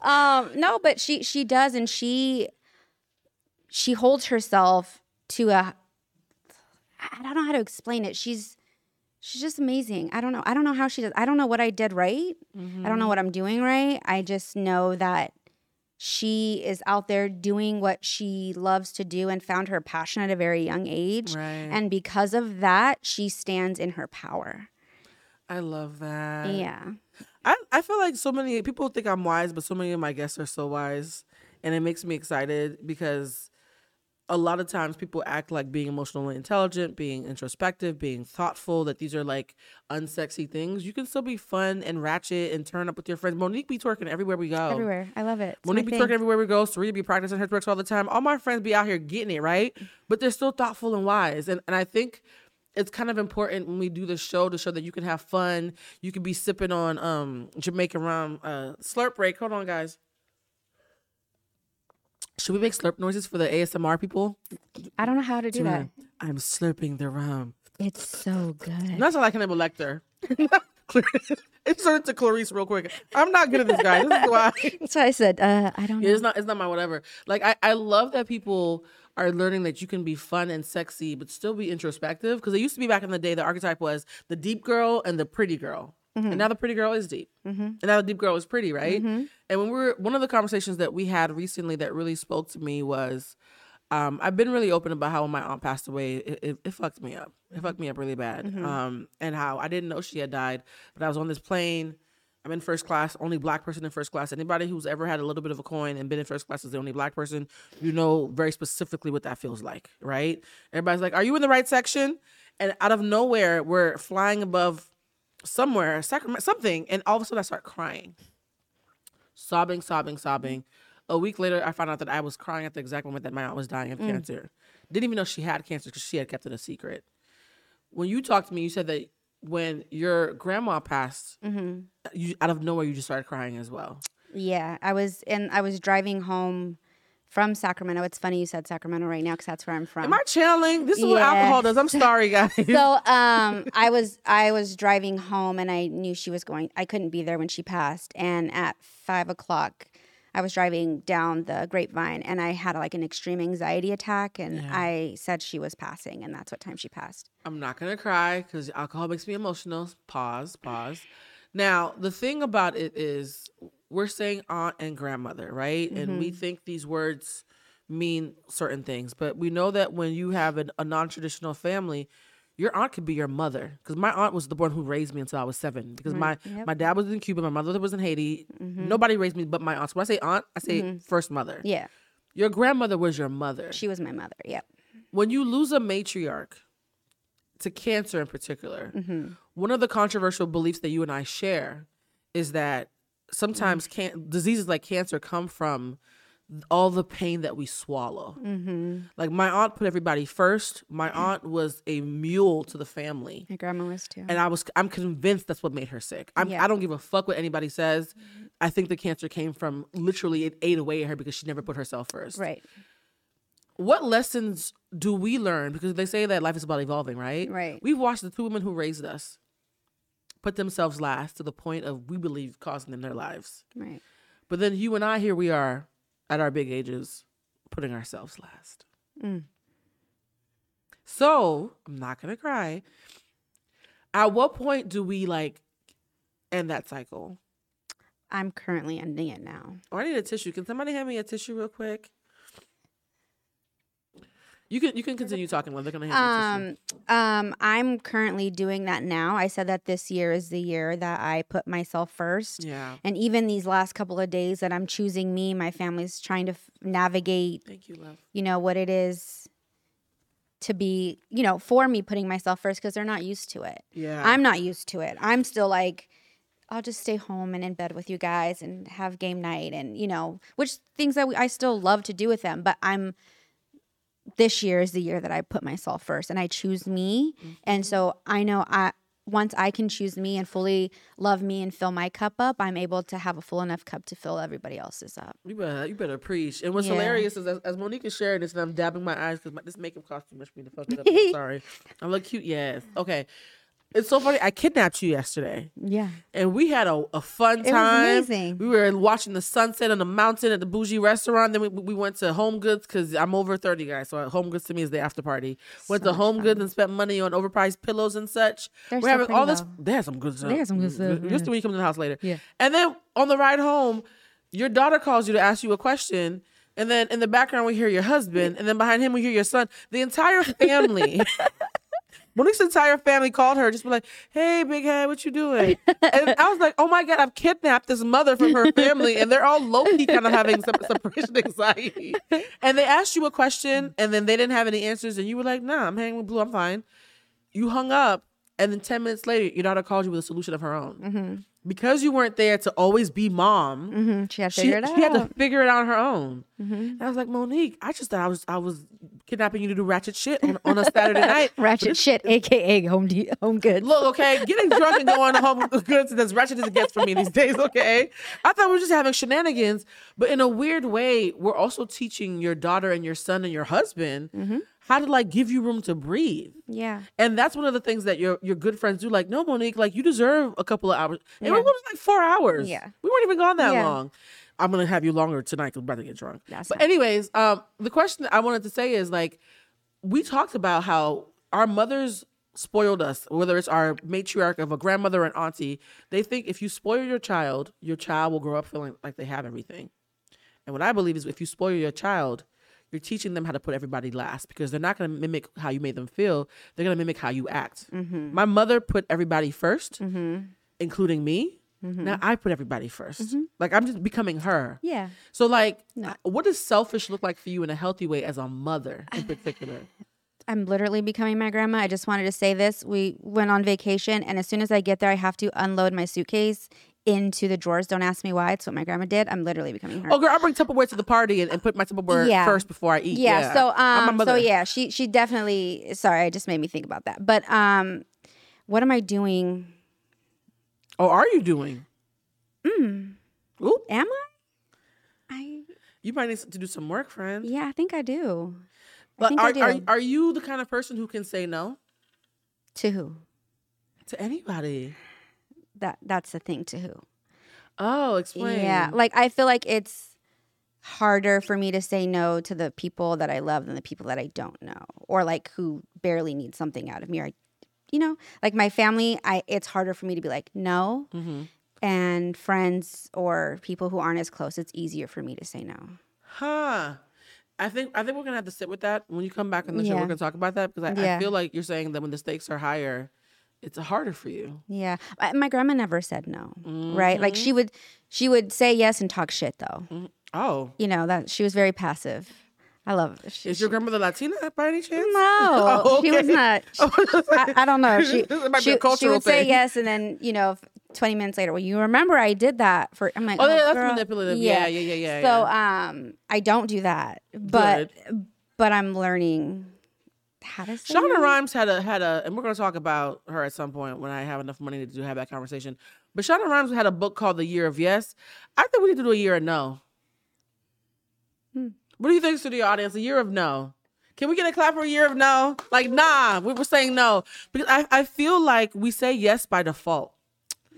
Um, no, but she she does, and she she holds herself to a. I don't know how to explain it. She's she's just amazing. I don't know. I don't know how she does. I don't know what I did right. I don't know what I'm doing right. I just know that she is out there doing what she loves to do and found her passion at a very young age. Right. And because of that, she stands in her power. I love that. yeah. I, I feel like so many people think I'm wise, but so many of my guests are so wise. And it makes me excited because a lot of times people act like being emotionally intelligent, being introspective, being thoughtful, that these are like unsexy things. You can still be fun and ratchet and turn up with your friends. Monique be twerking everywhere we go. Everywhere. I love it. It's Monique be thing. twerking everywhere we go. Serena be practicing her twerks all the time. All my friends be out here getting it, right? But they're still thoughtful and wise. And and I think it's kind of important when we do this show to show that you can have fun. You can be sipping on um Jamaican rum. Uh slurp break. Hold on, guys. Should we make slurp noises for the ASMR people? I don't know how to do that. I'm slurping the rum. It's so good. That's all I can have a Lecter. it turned to Clarice real quick. I'm not good at this guy. This is why. That's why I said uh, I don't Yeah, know. it's not. It's not my whatever. Like I, I love that people are learning that you can be fun and sexy, but still be introspective. Because it used to be back in the day, the archetype was the deep girl and the pretty girl, Mm-hmm. and now the pretty girl is deep, mm-hmm. and now the deep girl is pretty, right? Mm-hmm. And when we were one of the conversations that we had recently that really spoke to me was. Um, I've been really open about how when my aunt passed away, it, it, it fucked me up. It fucked me up really bad. Um, and how I didn't know she had died, but I was on this plane I'm in first class, only black person in first class. Anybody who's ever had a little bit of a coin and been in first class is the only black person, you know very specifically what that feels like, right? Everybody's like, Are you in the right section? And out of nowhere, we're flying above somewhere, Sacramento, something, and all of a sudden I start crying. Sobbing, sobbing, sobbing. A week later, I found out that I was crying at the exact moment that my aunt was dying of mm. cancer. Didn't even know she had cancer because she had kept it a secret. When you talked to me, you said that when your grandma passed, mm-hmm. you out of nowhere you just started crying as well. Yeah, I was and I was driving home from Sacramento. It's funny you said Sacramento right now because that's where I'm from. Am I channeling? This is what alcohol does. I'm sorry, guys. so um I was I was driving home and I knew she was going I couldn't be there when she passed. And at five o'clock I was driving down the grapevine and I had like an extreme anxiety attack and I said she was passing and that's what time she passed. I'm not gonna cry because alcohol makes me emotional. Pause, pause. Now, the thing about it is, we're saying aunt and grandmother, right? And we mm-hmm. think these words mean certain things, but we know that when you have an, a non-traditional family, your aunt could be your mother. Because my aunt was the one who raised me until I was seven. Because my my dad was in Cuba, my mother was in Haiti. Mm-hmm. Nobody raised me but my aunt. So when I say aunt, I say mm-hmm. first mother. Yeah. Your grandmother was your mother. She was my mother. Yep. when you lose a matriarch to cancer in particular, Mm-hmm. one of the controversial beliefs that you and I share is that sometimes can- diseases like cancer come from all the pain that we swallow. Mm-hmm. Like my aunt put everybody first. My aunt was a mule to the family. My grandma was too. And I was I'm convinced that's what made her sick. I'm, Yeah. I don't give a fuck what anybody says. I think the cancer came from literally it ate away at her because she never put herself first right. what lessons do we learn? Because they say that life is about evolving, right? Right. We've watched the two women who raised us put themselves last to the point of we believe costing them their lives. Right. But then you and I, here we are at our big ages, putting ourselves last. Mm. So I'm not gonna cry. At what point do we like end that cycle? I'm currently ending it now. Oh, I need a tissue. Can somebody hand me a tissue real quick? You can you can continue talking while they're gonna hand a tissue. Um, um, I'm currently doing that now. I said that this year is the year that I put myself first. Yeah. And even these last couple of days that I'm choosing me, my family's trying to f- navigate, Thank you, love. you know, what it is to be, you know, for me putting myself first because they're not used to it. Yeah. I'm not used to it. I'm still like, I'll just stay home and in bed with you guys and have game night and, you know, which things that we, I still love to do with them. But I'm, this year is the year that I put myself first and I choose me. And mm-hmm. so I know I, once I can choose me and fully love me and fill my cup up, I'm able to have a full enough cup to fill everybody else's up. You better, you better preach. And what's Yeah. hilarious is as, as Monique is sharing this, and I'm dabbing my eyes because this makeup cost too much for me to fuck it up. I'm sorry. I look cute, yes. Okay. It's so funny. I kidnapped you yesterday, Yeah. and we had a, a fun time. amazing. We were watching the sunset on the mountain at the bougie restaurant. Then we, we went to Home Goods because I'm over 30, guys. So Home Goods to me is the after party. Went to Home Goods and spent money on overpriced pillows and such. They're we're so having pretty, all this. though. They had some good stuff. They had some good mm, stuff, mm, Just when you come to the house later. Yeah. And then on the ride home, your daughter calls you to ask you a question. And then in the background, we hear your husband. And then behind him, we hear your son. The entire family. Monique's entire family called her, just be like, "Hey, big head, what you doing?" And I was like, "Oh my god, I've kidnapped this mother from her family, and they're all low key kind of having some separation anxiety." And they asked you a question, and then they didn't have any answers, and you were like, "Nah, I'm hanging with Blue, I'm fine." You hung up, and then ten minutes later, your daughter called you with a solution of her own. Because you weren't there to always be mom, hmm She had to she, figure it out. she had to figure it out on her own. And I was like, Monique, I just thought I was I was kidnapping you to do ratchet shit on, on a Saturday night. Ratchet shit, aka home de- home goods. Look, okay, getting drunk and going to home with goods is as ratchet as it gets for me these days, okay? I thought we were just having shenanigans, but in a weird way, we're also teaching your daughter and your son and your husband Mm-hmm. how to like give you room to breathe. yeah. And that's one of the things that your your good friends do. Like, no, Monique, like you deserve a couple of hours. And we're like four hours. Yeah. we weren't even gone that Yeah. long. I'm gonna have you longer tonight because we're about to get drunk. That's but anyways, um, the question I wanted to say is like, we talked about how our mothers spoiled us, whether it's our matriarch of a grandmother and auntie. They think if you spoil your child, your child will grow up feeling like they have everything. And what I believe is if you spoil your child, you're teaching them how to put everybody last because they're not going to mimic how you made them feel. They're going to mimic how you act. Mm-hmm. My mother put everybody 1st including me. Now I put everybody 1st Like I'm just becoming her. Mm-hmm. Yeah. So like, what does selfish look like for you in a healthy way as a mother in particular? I'm literally becoming my grandma. I just wanted to say this. We went on vacation, and as soon as I get there, I have to unload my suitcase into the drawers. Don't ask me why. It's what my grandma did. I'm literally becoming her. oh, girl, I bring Tupperware to the party and, and put my Tupperware Yeah. first before I eat. yeah, so I'm my um so yeah she she definitely sorry i just made me think about that but um what am i doing Oh, are you doing? Mm. Ooh, am i i you might need to do some work, friend. yeah i think i do i But think are, i do are are you the kind of person who can say no to who to anybody? that that's the thing to who Oh, explain. yeah like i feel like it's harder for me to say no to the people that i love than the people that i don't know or like who barely need something out of me or I, you know like my family i it's harder for me to be like no Mm-hmm. and friends or people who aren't as close it's easier for me to say no Huh. I think I think we're gonna have to sit with that when you come back on the show. We're gonna talk about that because I, I feel like you're saying that when the stakes are higher, it's harder for you. Yeah, I- my grandma never said no, right? Like she would, she would say yes and talk shit though. Oh, You know that she was very passive. I love. She, is your grandmother Latina by any chance? no, Oh, she was okay. not. I, I don't know. She, It might be a she, she would say thing. yes, and then you know, twenty minutes later, well, you remember I did that for. I'm like, Oh, oh, yeah, that's girl." manipulative. Yeah, yeah, yeah, yeah, So, yeah. um, I don't do that, but but I'm learning how to. Say Shonda. Rhimes had a had a, and we're gonna talk about her at some point when I have enough money to do have that conversation. But Shonda Rhimes had a book called The Year of Yes. I think we need to do a year of no. What do you think to the audience? A year of no. Can we get a clap for a year of no? Like, nah, we were saying no because I, I feel like we say yes by default.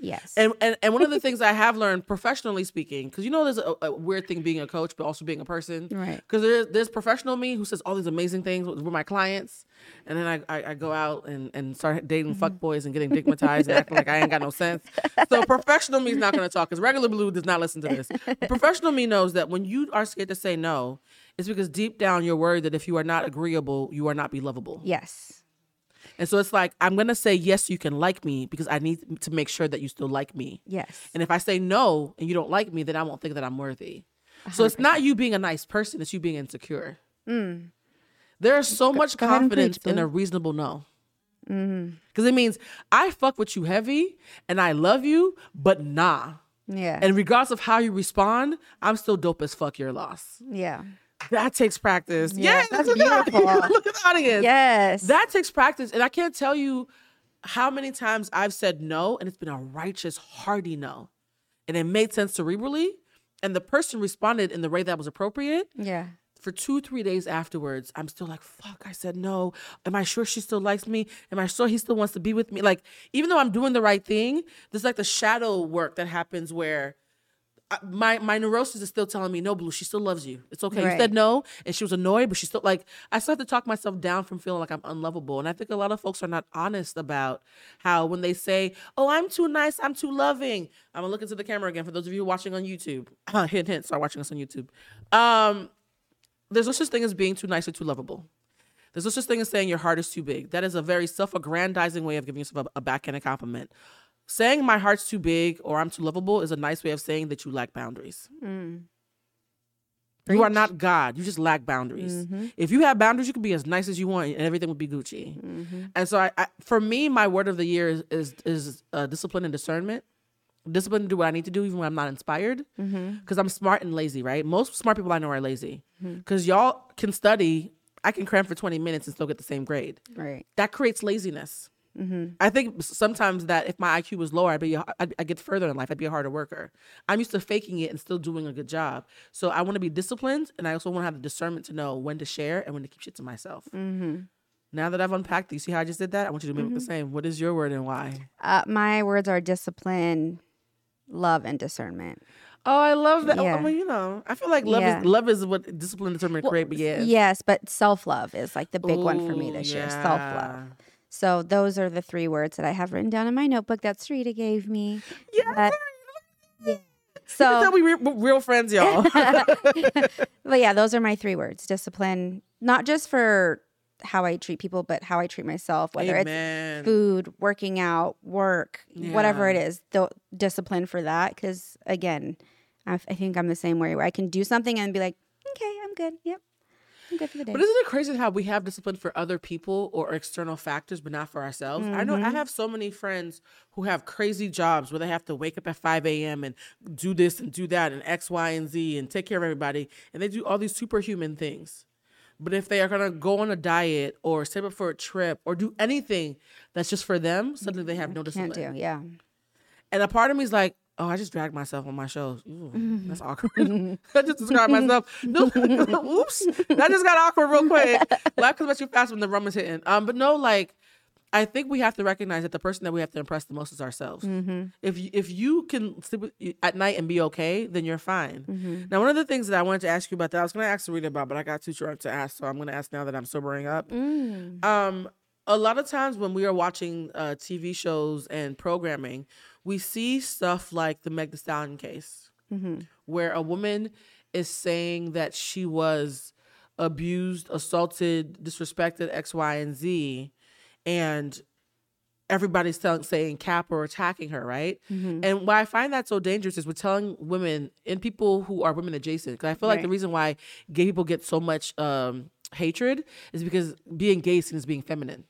Yes. And, and and one of the things I have learned professionally speaking, because you know there's a, a weird thing being a coach, but also being a person. Right. Because there's there's professional me who says all these amazing things with, with my clients, and then I, I, I go out and, and start dating Mm-hmm. fuck boys and getting digmatized and acting like I ain't got no sense. So professional me is not going to talk because regular blue does not listen to this. But professional me knows that when you are scared to say no, it's because deep down you're worried that if you are not agreeable, you are not be lovable. yes. And so it's like I'm gonna say yes, you can like me because I need to make sure that you still like me. Yes. And if I say no and you don't like me, then I won't think that I'm worthy. So it's not you being a nice person, it's you being insecure. There's so much Mm. go confidence preach, in a reasonable no. Because it means I fuck with you heavy and I love you, but nah. Yeah. And regardless of how you respond, I'm still dope as fuck your loss. yeah. That takes practice. Yeah, Yeah, that's look at the- beautiful. Look at the audience. Yes. That takes practice. And I can't tell you how many times I've said no and it's been a righteous, hearty no. And it made sense cerebrally. And the person responded in the way that was appropriate. yeah. For two, three days afterwards, I'm still like, fuck, I said no. Am I sure she still likes me? Am I sure he still wants to be with me? Like, even though I'm doing the right thing, there's like the shadow work that happens where my my neurosis is still telling me no blue she still loves you. It's okay. Right. you said no and she was annoyed but she still like i still have to talk myself down from feeling like i'm unlovable and i think a lot of folks are not honest about how when they say oh i'm too nice i'm too loving i'm gonna look into the camera again for those of you watching on youtube. Hint hint start watching us on youtube. Um there's no such thing as being too nice or too lovable. There's no such thing as saying your heart is too big. That is a very self-aggrandizing way of giving yourself a, a backhanded compliment saying my heart's too big or I'm too lovable is a nice way of saying that you lack boundaries. You are not God. You just lack boundaries. Mm-hmm. If you have boundaries, you can be as nice as you want, and everything would be Gucci. Mm-hmm. And so, I, I, for me, my word of the year is is, is uh, discipline and discernment. Discipline to do what I need to do, even when I'm not inspired, mm-hmm. because I'm smart and lazy. Right? Most smart people I know are lazy, because y'all can study I can cram for 20 minutes and still get the same grade. Right. That creates laziness. Mm-hmm. I think sometimes that if my IQ was lower, I'd be I'd, I'd get further in life. I'd be a harder worker. I'm used to faking it and still doing a good job. So I want to be disciplined, and I also want to have the discernment to know when to share and when to keep shit to myself. Mm-hmm. Now that I've unpacked, you see how I just did that? I want you to mimic the mm-hmm. same. What is your word and why? Uh, my words are discipline, love, and discernment. Oh, I love that. Oh, Yeah. I mean, you know, I feel like love Yeah. is love is what discipline, determined, create begins. Yes, but self love is like the big one for me Ooh, this year. Self love. So those are the three words that I have written down in my notebook that Sarita gave me. Yeah. You So, we re- we're real friends, y'all. but yeah, those are my three words: discipline, not just for how I treat people, but how I treat myself. Whether Amen. it's food, working out, work, whatever it is, the discipline for that. Because again, I, I think I'm the same way where I can do something and be like, okay, I'm good. Yep, I'm good for the day. But isn't it crazy how we have discipline for other people or external factors, but not for ourselves? I know Mm-hmm. I have so many friends who have crazy jobs where they have to wake up at 5 a.m. and do this and do that and X, Y, and Z and take care of everybody. And they do all these superhuman things. But if they are going to go on a diet or save up for a trip or do anything that's just for them, suddenly they have no discipline. Can't do. Yeah. And a part of me is like, oh, I just dragged myself on my shows. Ooh, that's awkward. I just described myself. Oops, that just got awkward real quick. Life comes at you fast when the rum is hitting. Um, but no, like, I think we have to recognize that the person that we have to impress the most is ourselves. If you, if you can sleep at night and be okay, then you're fine. Now, one of the things that I wanted to ask you about that I was going to ask Sarita about, but I got too drunk to ask, so I'm going to ask now that I'm sobering up. Um, a lot of times when we are watching uh, TV shows and programming, we see stuff like the Meg Thee Stallion case, where a woman is saying that she was abused, assaulted, disrespected, X, Y, and Z, and everybody's telling, saying cap or attacking her, right? And why I find that so dangerous is we're telling women and people who are women adjacent. Because I feel like the reason why gay people get so much um, hatred is because being gay seen as being feminine.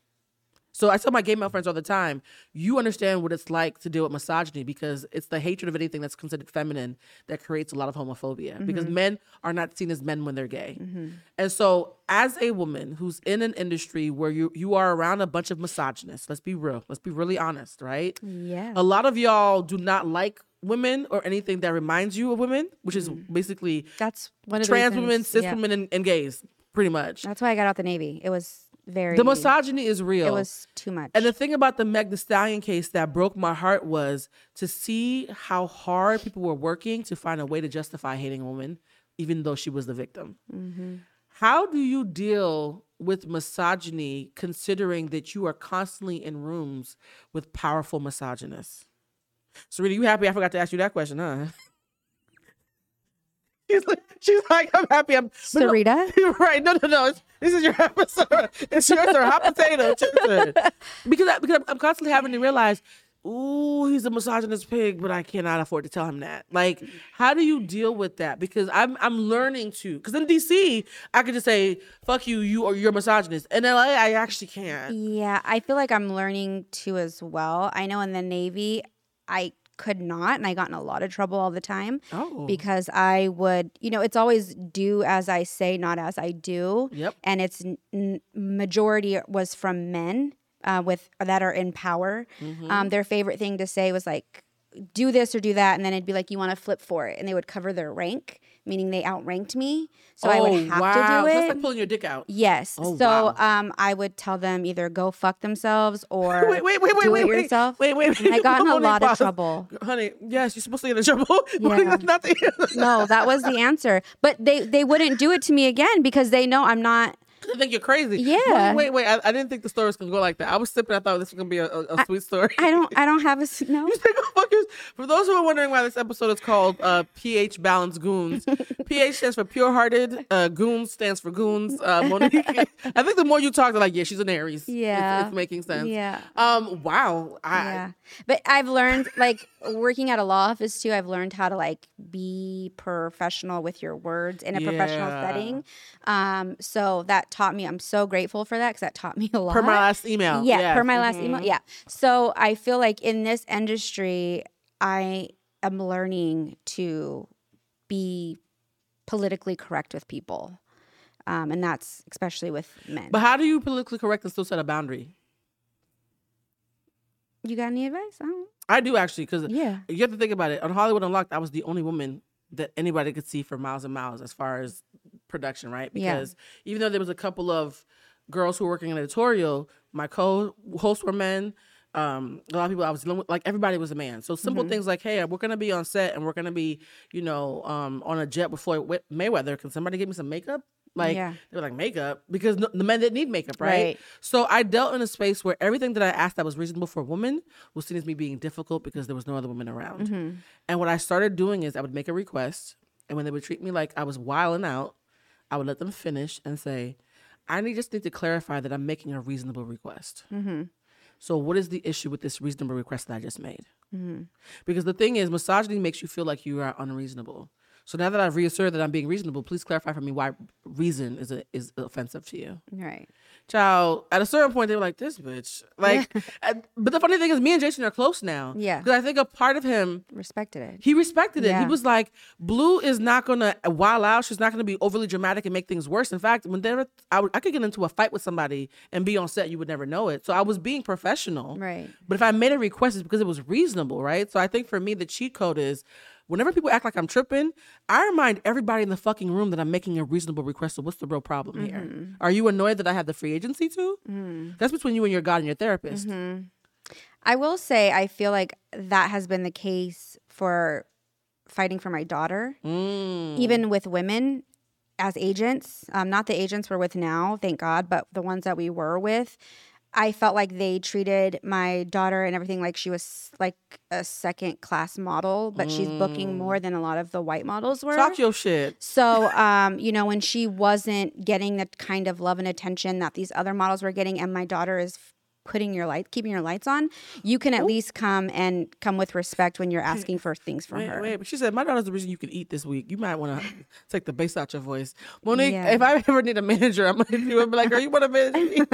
So I tell my gay male friends all the time, you understand what it's like to deal with misogyny because it's the hatred of anything that's considered feminine that creates a lot of homophobia because mm-hmm. men are not seen as men when they're gay. Mm-hmm. And so as a woman who's in an industry where you you are around a bunch of misogynists, let's be real, let's be really honest, right? Yeah. A lot of y'all do not like women or anything that reminds you of women, which is mm. basically That's one of trans reasons- women, cis yeah. women, and, and gays, pretty much. That's why I got out the Navy. It was very. The misogyny is real. It was too much. And the thing about the Meg Thee Stallion case that broke my heart was to see how hard people were working to find a way to justify hating a woman, even though she was the victim. Mm-hmm. How do you deal with misogyny considering that you are constantly in rooms with powerful misogynists? Sarita, you happy I forgot to ask you that question, huh? She's like, she's like I'm happy. I'm but no- Sarita? right. No, no, no. It's, this is your episode. It's your turn. Hot potato. It's your turn. Because, I, because I'm constantly having to realize, ooh, he's a misogynist pig, but I cannot afford to tell him that. Like, how do you deal with that? Because I'm I'm learning to. Because in DC, I could just say, fuck you, you or you're a misogynist. In LA, I actually can't. Yeah, I feel like I'm learning to as well. I know in the Navy, I could not, and I got in a lot of trouble all the time Oh. because I would, you know, it's always do as I say, not as I do. Yep. And it's n- majority was from men uh, with that are in power. Mm-hmm. Um, their favorite thing to say was like, do this or do that, and then it'd be like, you want to flip for it, and they would cover their rank, meaning they outranked me, so I would have Oh, wow. to do So it. that's like pulling your dick out. Yes. Oh, so wow. um, I would tell them either go fuck themselves or Wait, wait, wait, wait, do wait, it wait, yourself. wait, wait, And I got in a lot of trouble. Honey, yes, you're supposed to get in trouble. Yeah. No, that was the answer. But they they wouldn't do it to me again because they know I'm not. I think you're crazy. Yeah. Wait, wait, wait. I, I didn't think the story was gonna go like that. I was sipping. I thought this was gonna be a, a, a sweet story. I don't. I don't have a no. You think fuckers- For those who are wondering why this episode is called uh, PH Balance Goons, PH stands for Pure Hearted. Uh, goons stands for Goons. Uh, Monique, I think the more you talk, they're like, yeah, she's an Aries. Yeah. it's, making sense. Yeah. Um. Wow. I, Yeah. But I've learned like working at a law office too. I've learned how to like be professional with your words in a professional setting. Um. So that taught me. I'm so grateful for that because that taught me a lot. Per my last email. Yeah, Yes. per my last Mhm. email. Yeah. So I feel like in this industry, I am learning to be politically correct with people. um, and that's especially with men. But how do you politically correct and still set a boundary? you got any advice? I don't, I do actually, because yeah. you have to think about it. On Hollywood Unlocked, I was the only woman that anybody could see for miles and miles as far as production, right? Yeah. Because even though there was a couple of girls who were working in editorial, my co-hosts were men. Um, a lot of people I was dealing with, like everybody was a man. So simple Mm-hmm. things like, hey, we're gonna be on set and we're gonna be, you know, um, on a jet with Floyd Mayweather. Can somebody give me some makeup? Like Yeah. they were like makeup because no, the men didn't need makeup, right? Right. So I dealt in a space where everything that I asked that was reasonable for a woman was seen as me being difficult because there was no other women around. Mm-hmm. And what I started doing is I would make a request, and when they would treat me like I was wilding out, I would let them finish and say, "I need just need to clarify that I'm making a reasonable request." Mm-hmm. So what is the issue with this reasonable request that I just made? Mm-hmm. Because the thing is, misogyny makes you feel like you are unreasonable. So now that I've reasserted that I'm being reasonable, please clarify for me why reason is a, is offensive to you. Right. Child, at a certain point, they were like, "This bitch." Like, and- but the funny thing is, me and Jason are close now. Yeah. because I think a part of him, Respected it. he respected it. He was like, "Blue is not gonna wild out. She's not gonna be overly dramatic and make things worse." In fact, when there, I, I could get into a fight with somebody and be on set, you would never know it. So I was being professional. Right. But if I made a request, it's because it was reasonable, right? So I think for me, the cheat code is. Whenever people act like I'm tripping, I remind everybody in the fucking room that I'm making a reasonable request. So what's the real problem here? Mm-hmm. Are you annoyed that I have the free agency too? That's between you and your God and your therapist. Mm-hmm. I will say I feel like that has been the case for fighting for my daughter, Mm. even with women as agents. Um, not the agents we're with now, thank God, but the ones that we were with. I felt like they treated my daughter and everything like she was like a second class model, but she's booking more than a lot of the white models were. Mm. Talk your shit. So, um, you know, when she wasn't getting the kind of love and attention that these other models were getting, and my daughter is putting your light, keeping your lights on, you can at least come and come with respect when you're asking for things from Wait, her. wait, but she said my daughter's the reason you can eat this week. You might want to take the bass out your voice, Monique. Yeah. If I ever need a manager, I'm gonna do it. Be like, girl, you want to manage me?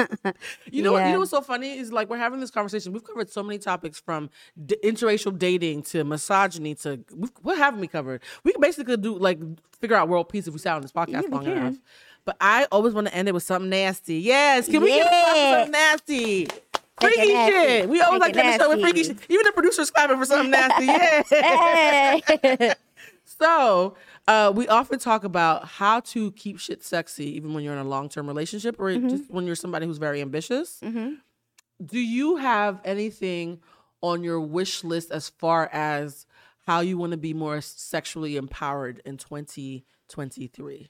you know what? You know what's so funny is like we're having this conversation. We've covered so many topics from d- interracial dating to misogyny to we've, what haven't we covered? We can basically do like figure out world peace if we sat on this podcast Yeah, long enough. But I always want to end it with something nasty. Yes, can we get Yeah. something nasty? Freaky shit. We always Make like to end the show with freaky shit. Even the producer's clapping for something nasty. Yeah. Hey! So, uh, we often talk about how to keep shit sexy, even when you're in a long term relationship or Mm-hmm. just when you're somebody who's very ambitious. Do you have anything on your wish list as far as how you want to be more sexually empowered in 2023?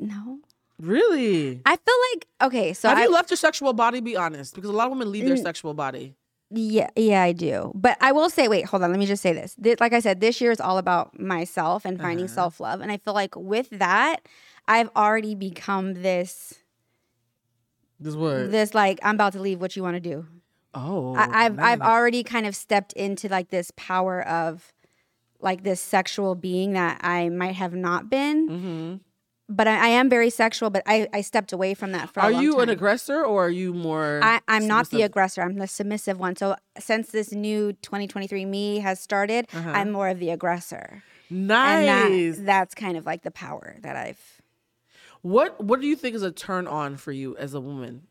no. Really? I feel like, okay, so have I, you left your sexual body? Be honest, because a lot of women leave their Mm. sexual body. Yeah, yeah, I do. But I will say, wait, hold on. Let me just say this. Thi- like I said, this year is all about myself and finding Uh-huh. self love. And I feel like with that, I've already become this, This what? this like, I'm about to leave. What you want to do? oh, I, I've I've already kind of stepped into like this power of like this sexual being that I might have not been. Mm-hmm. But I, I am very sexual. But I, I stepped away from that for. Are you an aggressor or are you more? I, I'm not the aggressor. I'm the submissive one. So since this new 2023 me has started, Uh-huh. I'm more of the aggressor. Nice. That, that's kind of like the power that I've. What What do you think is a turn on for you as a woman?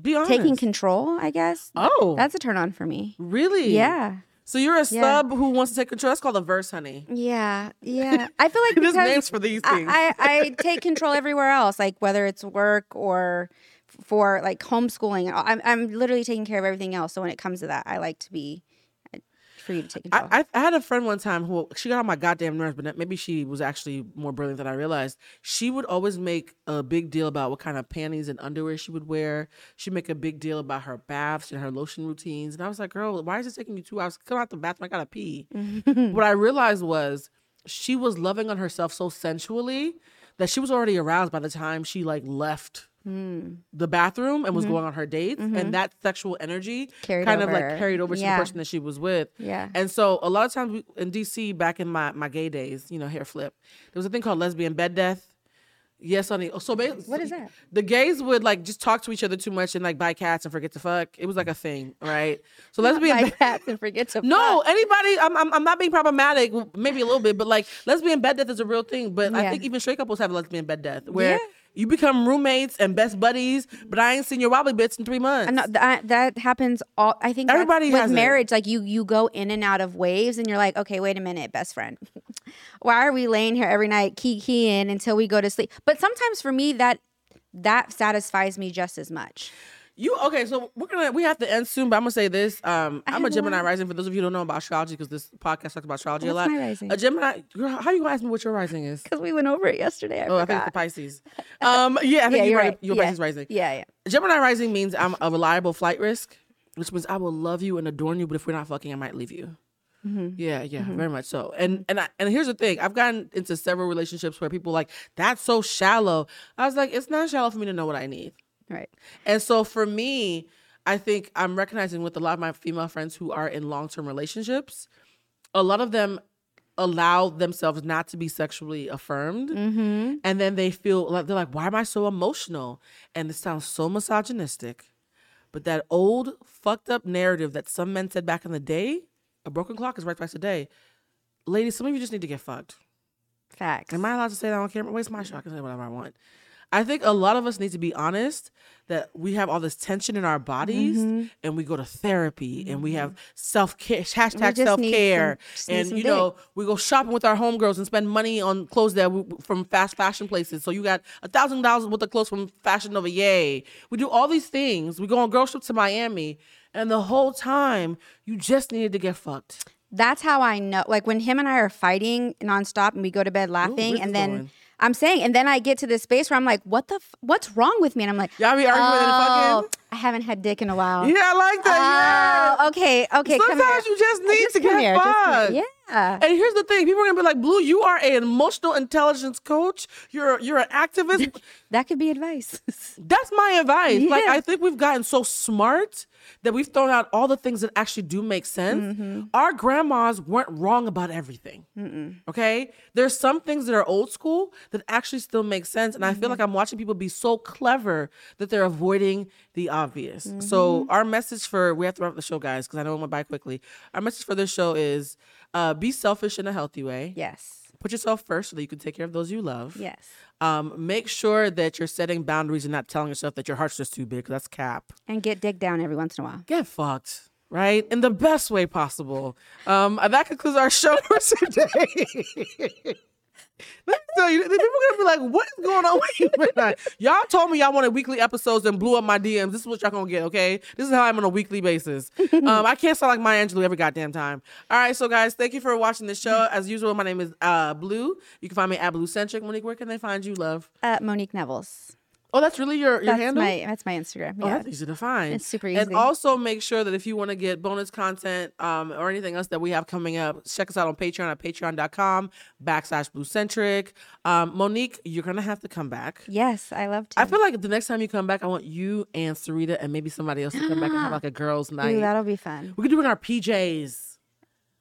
Be honest. Taking control, I guess. Oh, That's a turn on for me. really? Yeah. So you're a Yeah. sub who wants to take control. That's called a verse, honey. Yeah. Yeah. I feel like There's names for these things. I, I, I take control everywhere else, like whether it's work or for like homeschooling. I'm, I'm literally taking care of everything else. So when it comes to that, I like to be for you to take control. I, I, had a friend one time who she got on my goddamn nerves, but maybe she was actually more brilliant than I realized. She would always make a big deal about what kind of panties and underwear she would wear. She'd make a big deal about her baths and her lotion routines. And I was like, girl, why is it taking you two hours to come out the bathroom? I gotta pee. Mm-hmm. what I realized was she was loving on herself so sensually that she was already aroused by the time she like left Mm. the bathroom and was mm-hmm. going on her dates and mm-hmm. that sexual energy Carried kind of like carried over to the person that she was with Yeah. and so a lot of times we, in DC back in my my gay days, you know, hair flip, there was a thing called lesbian bed death. Yes, honey. Oh, So What is that? The gays would like just talk to each other too much and like buy cats and forget to fuck. It was like a thing, right? So lesbian. Buy cats and forget to No, fuck. anybody. I'm, I'm I'm not being problematic. Maybe a little bit, but like lesbian bed death is a real thing. But I think even straight couples have lesbian bed death, where Yeah. You become roommates and best buddies. But I ain't seen your wobbly bits in three months. That that happens all. I think Everybody with has it. marriage, like you you go in and out of waves, and you're like, okay, wait a minute, best friend, why are we laying here every night key keying until we go to sleep? But sometimes for me that that satisfies me just as much. You okay? So we're gonna we have to end soon, but I'm gonna say this. Um, I'm a Gemini lot. rising. For those of you who don't know about astrology, because this podcast talks about astrology a lot. my rising? A Gemini. Girl, how you gonna ask me what your rising is? Because we went over it yesterday. I Oh, I think it's the Pisces. Um, yeah, I think yeah, you're, you're right. right. You're yeah. Pisces rising. Yeah, yeah. Gemini rising means I'm a reliable flight risk, which means I will love you and adorn you, but if we're not fucking, I might leave you. Mm-hmm. Yeah, yeah, very much so. And and I, and here's the thing: I've gotten into several relationships where people like that's so shallow. I was like, it's not shallow for me to know what I need. Right. And so for me, I think I'm recognizing with a lot of my female friends who are in long term relationships, a lot of them allow themselves not to be sexually affirmed. Mm-hmm. And then they feel like they're like, why am I so emotional? And it sounds so misogynistic. But that old fucked up narrative that some men said back in the day, a broken clock is right twice a day. Ladies, some of you just need to get fucked. Facts. Am I allowed to say that on camera? Waste my shot. I can say whatever I want. I think a lot of us need to be honest that we have all this tension in our bodies Mm-hmm. and we go to therapy and we have self care, hashtag self care. And, you know, we go shopping with our homegirls and spend money on clothes that we, from fast fashion places. So you got a thousand dollars worth of clothes from Fashion Nova. Yay. We do all these things. We go on girl trip to Miami. And the whole time, you just needed to get fucked. That's how I know. Like when him and I are fighting nonstop, and we go to bed laughing, where's and then going? I'm saying, and then I get to this space where I'm like, "What the? F- what's wrong with me?" And I'm like, Y'all be arguing "Oh, fucking? I haven't had dick in a while." Yeah, I like that. Oh, okay, okay. come Sometimes you just need Just to come get here, fucked. here. Yeah. And here's the thing: people are gonna be like, "Blue, you are an emotional intelligence coach. You're you're an activist." That could be advice. That's my advice. Like, I think we've gotten so smart that we've thrown out all the things that actually do make sense. Mm-hmm. Our grandmas weren't wrong about everything. Okay, there's some things that are old school that actually still make sense, and I Mm-hmm. feel like I'm watching people be so clever that they're avoiding the obvious. Mm-hmm. So our message for we have to wrap up the show, guys, because I know I'm gonna by quickly. Our message for this show is uh, be selfish in a healthy way. yes. Put yourself first so that you can take care of those you love. Yes. Um, make sure that you're setting boundaries and not telling yourself that your heart's just too big. That's cap. And get dick down every once in a while. Get fucked, right? In the best way possible. Um, that concludes our show for today. Let me tell you, people are gonna be like, "What is going on with you?" right now?" Y'all told me y'all wanted weekly episodes and blew up my DMs. This is what y'all gonna get, okay? This is how I'm on a weekly basis. um, I can't sound like Maya Angelou every goddamn time. All right, so guys, thank you for watching the show. As usual, my name is uh, Blue. You can find me at Blue Centric. Monique, where can they find you, love? At Monique Nevels. Oh, that's really your your That's handle. my that's my Instagram. Oh, Yeah. that's easy to find. It's super easy. And also make sure that if you want to get bonus content um, or anything else that we have coming up, check us out on Patreon at patreon.com backslash bluecentric. Um, Monique, you're going to have to come back. yes, I love to. I feel like the next time you come back, I want you and Sarita and maybe somebody else to come back and have like a girls' night. Ooh, that'll be fun. we could do it in our PJs.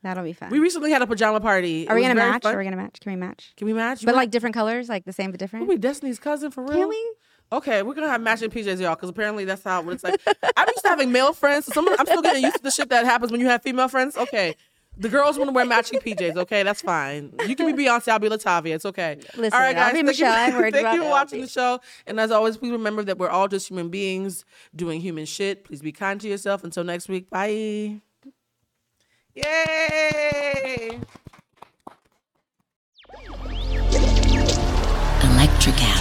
That'll be fun. We recently had a pajama party. Are we It gonna match? fun. Are we gonna match? Can we match? Can we match? You But want- like different colors, like the same but different. we Destiny's cousin for real? Can we? Okay, we're gonna have matching PJs, y'all, because apparently that's how what it's like. I'm used to having male friends. So some, I'm still getting used to the shit that happens when you have female friends. Okay, the girls want to wear matching PJs. Okay, that's fine. You can be Beyonce, I'll be Latavia. It's okay. Listen, all right, I'll guys. be thank Michelle. I you, heard thank about you for watching the show. And as always, please remember that we're all just human beings doing human shit. Please be kind to yourself. Until next week, bye. Yay! Electricast.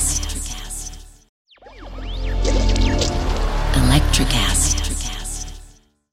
Electric